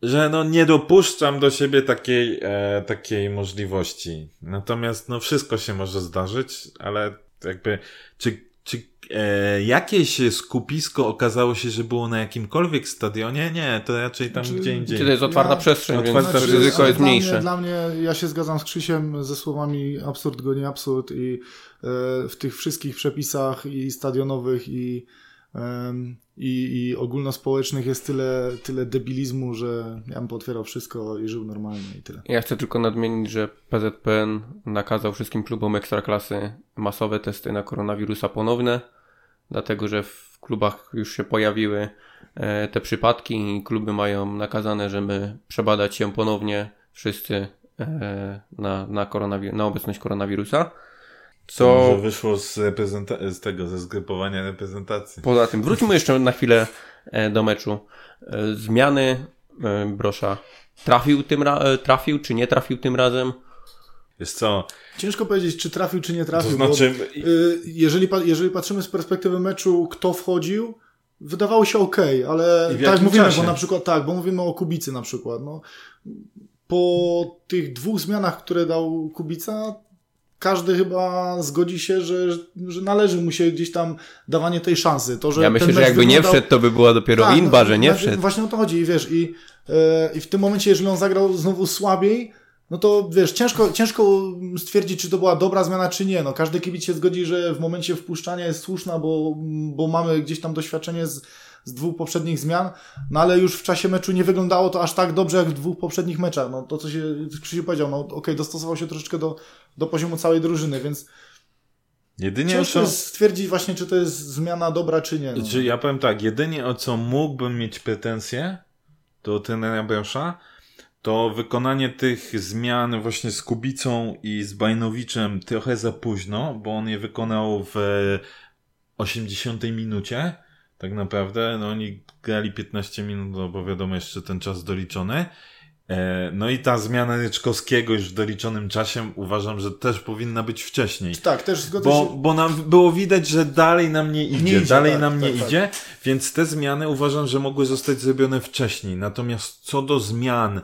że no nie dopuszczam do siebie takiej, e, takiej możliwości. Natomiast no wszystko się może zdarzyć, ale jakby czy, czy e, jakieś skupisko okazało się, że było na jakimkolwiek stadionie? Nie, to raczej tam czy, gdzie indziej. Czy to jest otwarta ja, przestrzeń, otwarta więc znaczy, ryzyko jest mniejsze. Mnie, dla mnie, ja się zgadzam z Krzysiem ze słowami absurd goni absurd i e, w tych wszystkich przepisach i stadionowych i i, i ogólnospołecznych jest tyle, tyle debilizmu, że ja bym potwierał wszystko i żył normalnie i tyle. Ja chcę tylko nadmienić, że PZPN nakazał wszystkim klubom ekstraklasy masowe testy na koronawirusa ponowne, dlatego że w klubach już się pojawiły e, te przypadki i kluby mają nakazane, żeby przebadać się ponownie wszyscy e, na, na, na obecność koronawirusa. Co Może wyszło z, reprezenta- z tego, ze zgrupowania reprezentacji. poza tym, wróćmy jeszcze na chwilę e, do meczu. E, Zmiany e, Brosza. Trafił tym ra- trafił, czy nie trafił tym razem? Wiesz co, Ciężko powiedzieć, czy trafił, czy nie to trafił. znaczy... bo, y, jeżeli, jeżeli patrzymy z perspektywy meczu, kto wchodził, wydawało się ok, ale tak mówimy, czasie? bo na przykład tak, bo mówimy o Kubicy na przykład. No, po tych dwóch zmianach, które dał Kubica, każdy chyba zgodzi się, że, że należy mu się gdzieś tam dawanie tej szansy. To, że Ja myślę, że jakby nie wyglądał- wszedł, to by była dopiero Tak, inba, no, że nie no, wszedł. Właśnie o to chodzi i wiesz, i, e, i w tym momencie, jeżeli on zagrał znowu słabiej, no to wiesz, ciężko, ciężko stwierdzić, czy to była dobra zmiana, czy nie. No, każdy kibic się zgodzi, że w momencie wpuszczania jest słuszna, bo, bo mamy gdzieś tam doświadczenie z, z dwóch poprzednich zmian, no ale już w czasie meczu nie wyglądało to aż tak dobrze, jak w dwóch poprzednich meczach. No to, co się Krzysiu powiedział, no okej, dostosował się troszeczkę do, do poziomu całej drużyny, więc Jedynie o ciężko co... jest stwierdzić właśnie, czy to jest zmiana dobra, czy nie. No. Czy ja powiem tak, jedynie o co mógłbym mieć pretensje do trenera Brosza, to wykonanie tych zmian właśnie z Kubicą i z Bajnowiczem trochę za późno, bo on je wykonał w 80 minucie. Tak naprawdę, no oni grali 15 minut, no bo wiadomo jeszcze ten czas doliczony. E, No i ta zmiana Ryczkowskiego już w doliczonym czasie uważam, że też powinna być wcześniej. Tak, też zgodzę Bo, się. bo nam było widać, że dalej nam nie idzie, idzie, dalej tak, nam nie tak, tak. idzie, więc te zmiany uważam, że mogły zostać zrobione wcześniej. Natomiast co do zmian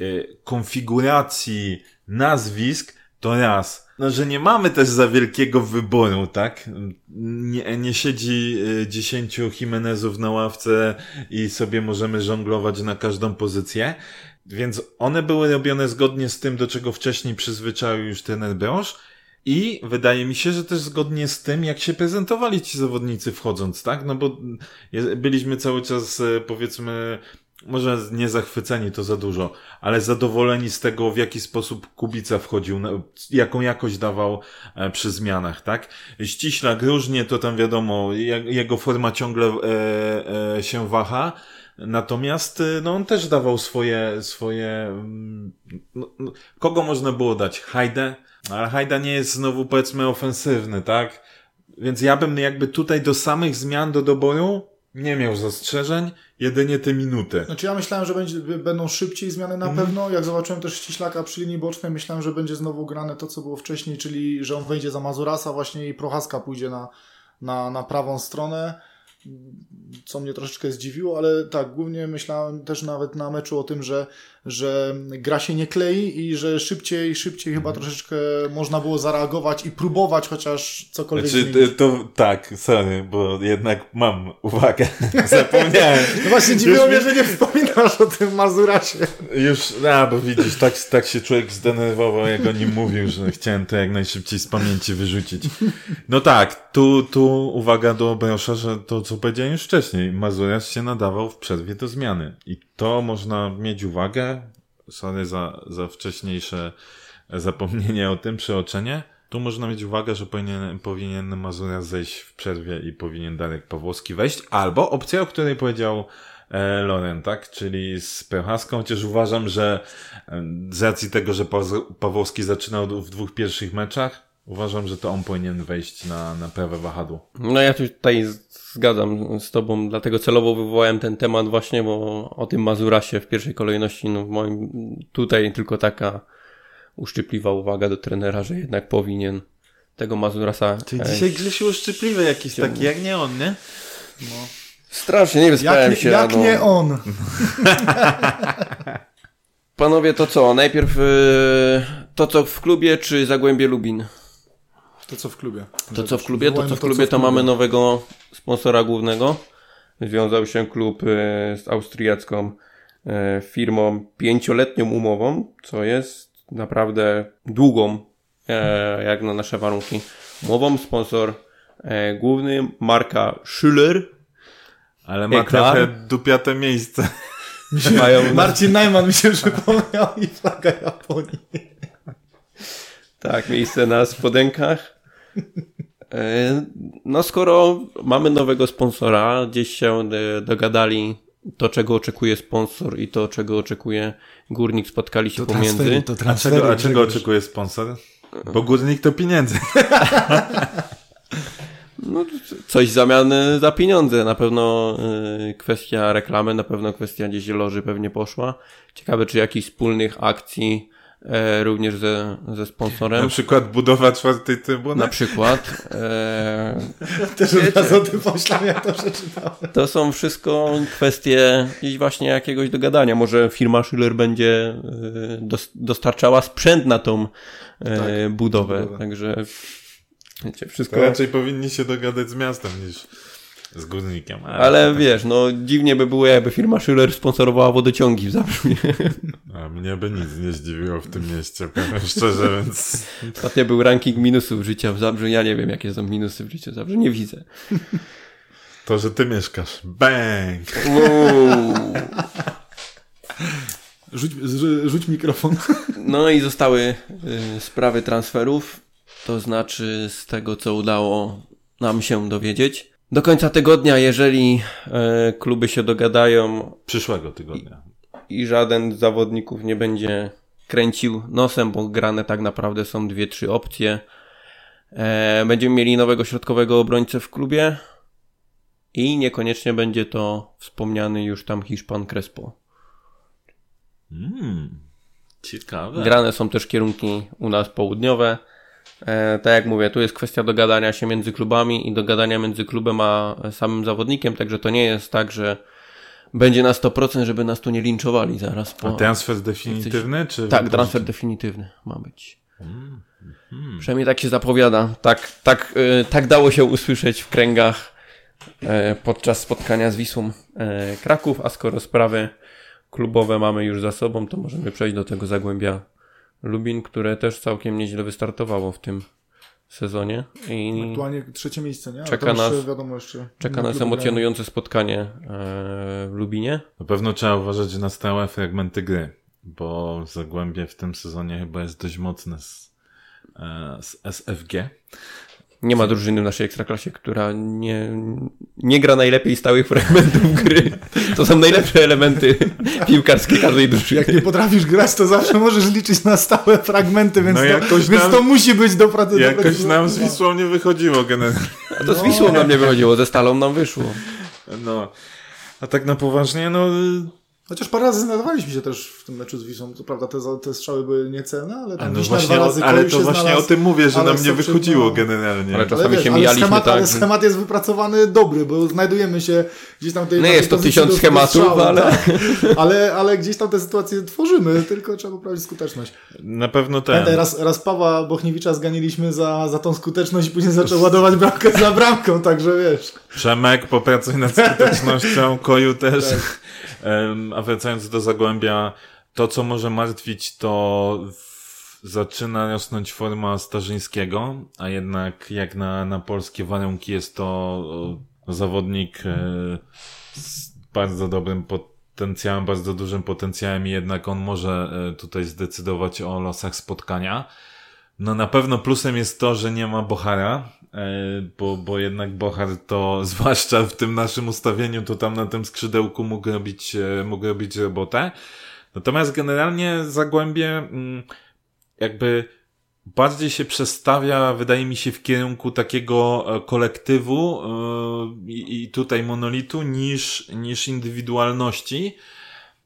y, konfiguracji nazwisk, to raz, no, że nie mamy też za wielkiego wyboru, tak? Nie, nie siedzi y, dziesięciu Jimenezów na ławce i sobie możemy żonglować na każdą pozycję. Więc one były robione zgodnie z tym, do czego wcześniej przyzwyczaił już trener Broż. I wydaje mi się, że też zgodnie z tym, jak się prezentowali ci zawodnicy wchodząc, tak? No bo byliśmy cały czas, e, powiedzmy, może nie zachwyceni to za dużo, ale zadowoleni z tego, w jaki sposób Kubica wchodził, jaką jakość dawał e, przy zmianach, tak? Ściślak różnie, to tam wiadomo, je- jego forma ciągle e, się waha, Natomiast y, no, on też dawał swoje, swoje. mm, No, no, kogo można było dać? Hajdę? Ale Hajda nie jest znowu powiedzmy ofensywny, tak? Więc ja bym jakby tutaj do samych zmian do doboru nie miał zastrzeżeń, jedynie te minuty. Znaczy ja myślałem, że będzie, będą szybciej zmiany na pewno. Jak zobaczyłem też ściślaka przy linii bocznej, myślałem, że będzie znowu grane to, co było wcześniej, czyli że on wejdzie za Mazurasa właśnie i Prochaska pójdzie na, na, na prawą stronę. Co mnie troszeczkę zdziwiło, ale tak, głównie myślałem też nawet na meczu o tym, że, że gra się nie klei i że szybciej, szybciej chyba troszeczkę można było zareagować i próbować chociaż cokolwiek Znaczy, to, tak, sorry, bo jednak mam uwagę. Zapomniałem. No właśnie dziwiło mnie, że nie wspominasz o tym Mazurasie. Już, a, bo widzisz, tak, tak się człowiek zdenerwował, jak o nim mówił, że chciałem to jak najszybciej z pamięci wyrzucić. No tak, tu, tu uwaga do Brosza, że to, co powiedziałem już wcześniej, Mazurias się nadawał w przerwie do zmiany. I to można mieć uwagę, sorry za, za wcześniejsze zapomnienie o tym, przeoczenie. Tu można mieć uwagę, że powinien, powinien Mazurias zejść w przerwie i powinien Darek Pawłowski wejść, albo opcja, o której powiedział e, Loren, tak? Czyli z Prochaską, chociaż uważam, że e, z racji tego, że Pa- Pawłowski zaczynał w dwóch pierwszych meczach, uważam, że to on powinien wejść na, na prawe wahadło. No ja tu tutaj zgadzam z tobą, dlatego celowo wywołałem ten temat właśnie, bo o tym Mazurasie w pierwszej kolejności, no w moim, tutaj tylko taka uszczypliwa uwaga do trenera, że jednak powinien tego Mazurasa... e, Grzesiu uszczypliwy jakiś taki, jak nie on, nie? Strasznie, nie wyspałem Jak, się. jak no. nie on. Panowie, to co? Najpierw e, to co w klubie, czy Zagłębie Lubin? To co w klubie. To co w klubie, to co w klubie, to mamy nowego sponsora głównego. Związał się klub e, z austriacką e, firmą pięcioletnią umową, co jest naprawdę długą, e, jak na nasze warunki. Umową sponsor główny, marka Schüller. Ale ma Eklar. trochę dupiate miejsce. Mają, Marcin Najman mi się przypomniał i flaga Japonii. tak, miejsce na spodenkach. E, No skoro mamy nowego sponsora, gdzieś się e, dogadali to, czego oczekuje sponsor i to, czego oczekuje górnik, spotkali się pomiędzy. to A czego, a czego oczekuje sponsor? Bo górnik to pieniędzy. No, coś zamiany za pieniądze. Na pewno y, kwestia reklamy, na pewno kwestia gdzieś loży pewnie poszła. Ciekawe, czy jakichś wspólnych akcji e, również ze, ze sponsorem. Na przykład budowa czwartej trybuny. Na przykład. E, Też od razu o tym pomyślałem, jak to przeczytałem. to są wszystko kwestie gdzieś właśnie jakiegoś dogadania. Może firma Schiller będzie dos, dostarczała sprzęt na tą e, Tak, budowę. budowę. Także wiecie, wszystko. To raczej powinni się dogadać z miastem niż z górnikiem. Ale wiesz, no dziwnie by było, jakby firma Schiller sponsorowała wodociągi w Zabrzu. A mnie by nic nie zdziwiło w tym mieście, powiem szczerze, więc Ostatnio był ranking minusów życia w Zabrzu. Ja nie wiem, jakie są minusy w życiu w Zabrzu. Nie widzę. to, że ty mieszkasz. Bang! Uuu. Rzuć, rzuć mikrofon. No i zostały y, sprawy transferów. To znaczy, z tego co udało nam się dowiedzieć. Do końca tygodnia, jeżeli e, kluby się dogadają Przyszłego tygodnia. i żaden z zawodników nie będzie kręcił nosem, bo grane tak naprawdę są dwie, trzy opcje. E, będziemy mieli nowego środkowego obrońcę w klubie i niekoniecznie będzie to wspomniany już tam Hiszpan Crespo. Mm, ciekawe. Grane są też kierunki u nas południowe. E, tak jak mówię, tu jest kwestia dogadania się między klubami i dogadania między klubem a samym zawodnikiem, także to nie jest tak, że będzie na 100%, żeby nas tu nie linczowali zaraz po... A transfer definitywny, czy... Tak, transfer definitywny ma być. Przynajmniej tak się zapowiada. Tak, tak, y, tak dało się usłyszeć w kręgach e, podczas spotkania z Wisłą e, Kraków, a skoro sprawy klubowe mamy już za sobą, to możemy przejść do tego Zagłębia Lubin, które też całkiem nieźle wystartowało w tym sezonie i Aktualnie trzecie miejsce, nie? Czeka jeszcze, nas- wiadomo jeszcze. czeka nas emocjonujące spotkanie e, w Lubinie. Na pewno trzeba uważać na stałe fragmenty gry, bo Zagłębie w tym sezonie chyba jest dość mocne z, e, z SFG. Nie ma drużyny w naszej ekstraklasie, która nie, nie gra najlepiej stałych fragmentów gry. To są najlepsze elementy piłkarskie każdej drużyny. Jak nie potrafisz grać, to zawsze możesz liczyć na stałe fragmenty, więc, No to, jakoś więc nam- to musi być dopra- Jakoś dopracowane. nam z Wisłą nie wychodziło generalnie. A to z Wisłą nam nie wychodziło, ze Stalą nam wyszło. No, a tak na poważnie, no... Chociaż parę razy znajdowaliśmy się też w tym meczu z Wisłą. Co prawda te, te strzały były niecelne, ale tam no Wiśnia właśnie, dwa o, razy ale to się właśnie znalazł. o tym mówię, że ale nam nie wychodziło no. generalnie. Ale Ale, Czasami wiesz, się ale, mijaliśmy, schemat, tak, ale schemat jest wypracowany dobry, bo znajdujemy się gdzieś tam tej Nie jest to tysiąc schematów, strzału, ale- tak. ale... Ale gdzieś tam te sytuacje tworzymy, tylko trzeba poprawić skuteczność. Na pewno ten. Pamiętaj, raz, raz Pawła Bochniewicza zganiliśmy za, za tą skuteczność i później zaczął ładować bramkę za bramką, także wiesz. Przemek, popracuj nad skutecznością, Koju też. Em, A wracając do Zagłębia, to co może martwić, to zaczyna rosnąć forma Starzyńskiego, a jednak jak na, na polskie warunki jest to o, zawodnik e, z bardzo dobrym potencjałem, bardzo dużym potencjałem i jednak on może e, tutaj zdecydować o losach spotkania. No na pewno plusem jest to, że nie ma Bohara, e, bo, bo jednak Bohar to, zwłaszcza w tym naszym ustawieniu, to tam na tym skrzydełku mógł robić, e, mógł robić robotę. Natomiast generalnie Zagłębie mm, jakby bardziej się przestawia, wydaje mi się, w kierunku takiego e, kolektywu e, i tutaj monolitu niż, niż indywidualności.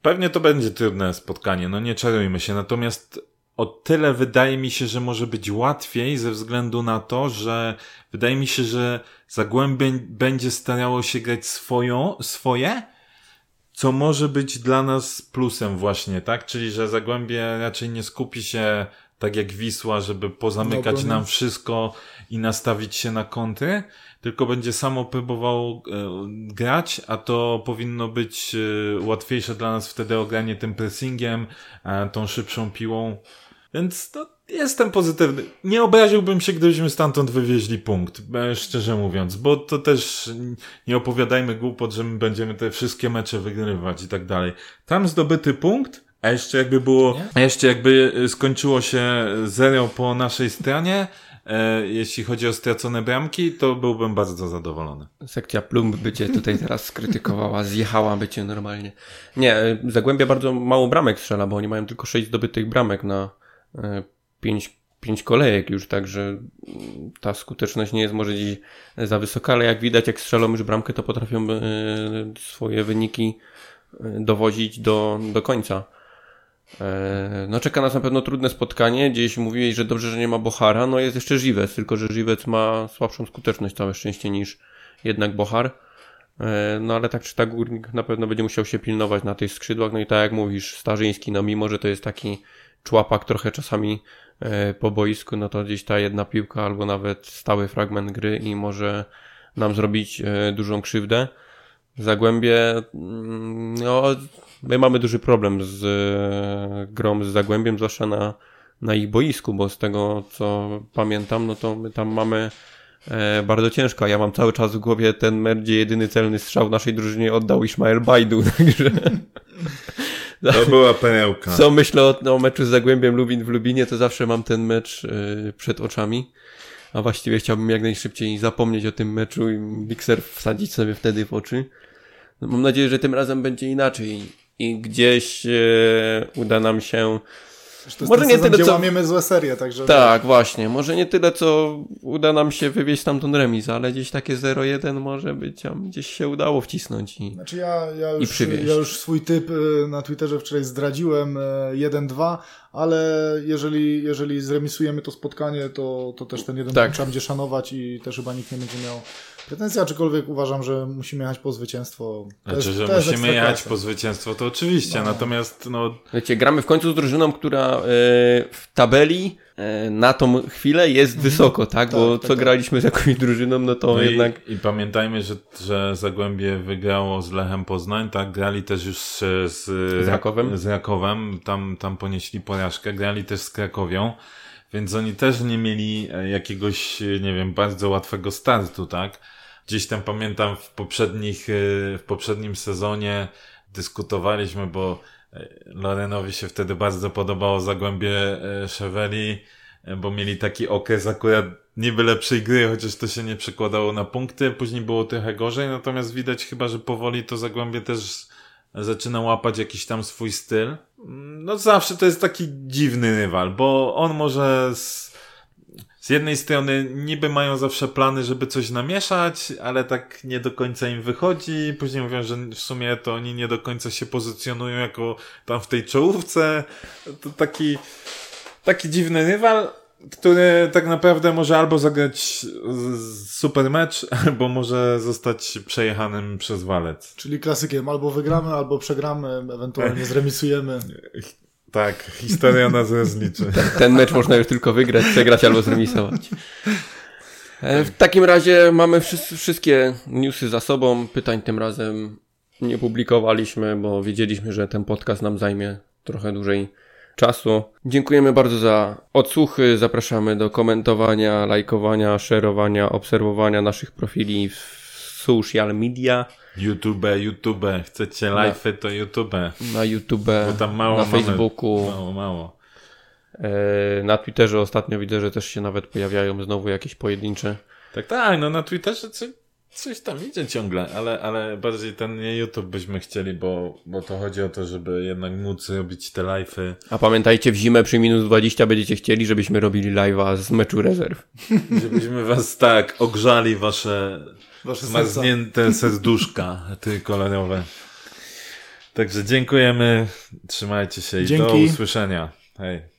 Pewnie to będzie trudne spotkanie, no nie czarujmy się. Natomiast o tyle wydaje mi się, że może być łatwiej ze względu na to, że wydaje mi się, że Zagłębie będzie starało się grać swoją, swoje, co może być dla nas plusem właśnie, tak? Czyli, że Zagłębie raczej nie skupi się tak jak Wisła, żeby pozamykać obronie. nam wszystko i nastawić się na kontry, tylko będzie samo próbował e, grać, a to powinno być e, łatwiejsze dla nas wtedy ogranie tym pressingiem, e, tą szybszą piłą. Więc no, jestem pozytywny. Nie obraziłbym się, gdybyśmy stamtąd wywieźli punkt, e, szczerze mówiąc, bo to też nie opowiadajmy głupot, że my będziemy te wszystkie mecze wygrywać i tak dalej. Tam zdobyty punkt, a jeszcze jakby było, a jeszcze jakby e, skończyło się zero po naszej stronie, e, jeśli chodzi o stracone bramki, to byłbym bardzo zadowolony. Sekcja plumb by cię tutaj teraz skrytykowała, zjechała by cię normalnie. Nie, Zagłębia bardzo mało bramek strzela, bo oni mają tylko 6 zdobytych bramek na 5, pięć kolejek już, także ta skuteczność nie jest może dziś za wysoka, ale jak widać, jak strzelą już bramkę, to potrafią e, swoje wyniki e, dowozić do, do końca. E, no czeka nas na pewno trudne spotkanie. Gdzieś mówiłeś, że dobrze, że nie ma Bohara. No jest jeszcze Żywec, tylko że Żywec ma słabszą skuteczność całe szczęście niż jednak Bohar. No ale tak czy tak Górnik na pewno będzie musiał się pilnować na tych skrzydłach. No i tak jak mówisz, Starzyński, no mimo, że to jest taki człapak trochę czasami E, po boisku, no to gdzieś ta jedna piłka albo nawet stały fragment gry i może nam zrobić e, dużą krzywdę. Zagłębie, mm, no, my mamy duży problem z e, grą z Zagłębiem, zwłaszcza na, na ich boisku, bo z tego co pamiętam, no to my tam mamy bardzo ciężko. Ja mam cały czas w głowie ten mecz, gdzie jedyny celny strzał naszej drużynie oddał Ismael Bajdu, także to była perełka. Co myślę o, o meczu z Zagłębiem Lubin w Lubinie, to zawsze mam ten mecz y, przed oczami. A właściwie chciałbym jak najszybciej zapomnieć o tym meczu i mikser wsadzić sobie wtedy w oczy. No, mam nadzieję, że tym razem będzie inaczej i gdzieś y, uda nam się może nie tyle, co łamiemy złe serie, także... Tak, właśnie. Może nie tyle, co uda nam się wywieźć tamtą remis, ale gdzieś takie 0-1 może być, tam gdzieś się udało wcisnąć i Znaczy ja, ja, już, ja już swój typ y, na Twitterze wczoraj zdradziłem 1-2, y, ale jeżeli, jeżeli zremisujemy to spotkanie, to, to też ten jeden tak. trzeba będzie szanować i też chyba nikt nie będzie miał pretensji, aczkolwiek uważam, że musimy jechać po zwycięstwo. To znaczy, jest, że musimy jechać po zwycięstwo, to oczywiście, no. natomiast no... Wiecie, gramy w końcu z drużyną, która yy, w tabeli yy, na tą chwilę jest mhm. wysoko, tak? tak Bo tak, co tak. graliśmy z jakąś drużyną, no to no jednak... I, I, pamiętajmy, że, że Zagłębie wygrało z Lechem Poznań, tak? Grali też już z, z, z Rakowem. Z Rakowem, tam, tam ponieśli porażkę, grali też z Krakowią. Więc oni też nie mieli e, jakiegoś, nie wiem, bardzo łatwego startu, tak? Gdzieś tam pamiętam w poprzednich, e, w poprzednim sezonie dyskutowaliśmy, bo e, Lorenowi się wtedy bardzo podobało Zagłębie Cheveli, bo mieli taki okres akurat niby lepszej gry, chociaż to się nie przekładało na punkty. Później było trochę gorzej, natomiast widać chyba, że powoli to Zagłębie też zaczyna łapać jakiś tam swój styl. No zawsze to jest taki dziwny rywal, bo on może z, z jednej strony niby mają zawsze plany, żeby coś namieszać, ale tak nie do końca im wychodzi. Później mówią, że w sumie to oni nie do końca się pozycjonują jako tam w tej czołówce. To taki, taki dziwny rywal, który tak naprawdę może albo zagrać super mecz, albo może zostać przejechanym przez walec. Czyli klasykiem, albo wygramy, albo przegramy, ewentualnie zremisujemy. Tak, historia nas rozliczy. Ten, ten mecz można już tylko wygrać, przegrać albo zremisować. E, w takim razie mamy wszystkie newsy za sobą. Pytań tym razem nie publikowaliśmy, bo wiedzieliśmy, że ten podcast nam zajmie trochę dłużej czasu. Dziękujemy bardzo za odsłuchy. Zapraszamy do komentowania, lajkowania, szerowania, obserwowania naszych profili w social media. YouTube, YouTube. Chcecie live, to YouTube. Na YouTube, mało na Facebooku. Mało, mało. E, na Twitterze ostatnio widzę, że też się nawet pojawiają znowu jakieś pojedyncze. Tak, tak, no na Twitterze coś, coś tam idzie ciągle, ale, ale bardziej ten nie YouTube byśmy chcieli, bo, bo to chodzi o to, żeby jednak móc robić te live'y. A pamiętajcie, w zimę przy minus 20 będziecie chcieli, żebyśmy robili live'a z meczu rezerw. Żebyśmy was tak ogrzali wasze, wasze zmarznięte serduszka kolorowe. Także dziękujemy, trzymajcie się i Dzięki. do usłyszenia. Hej.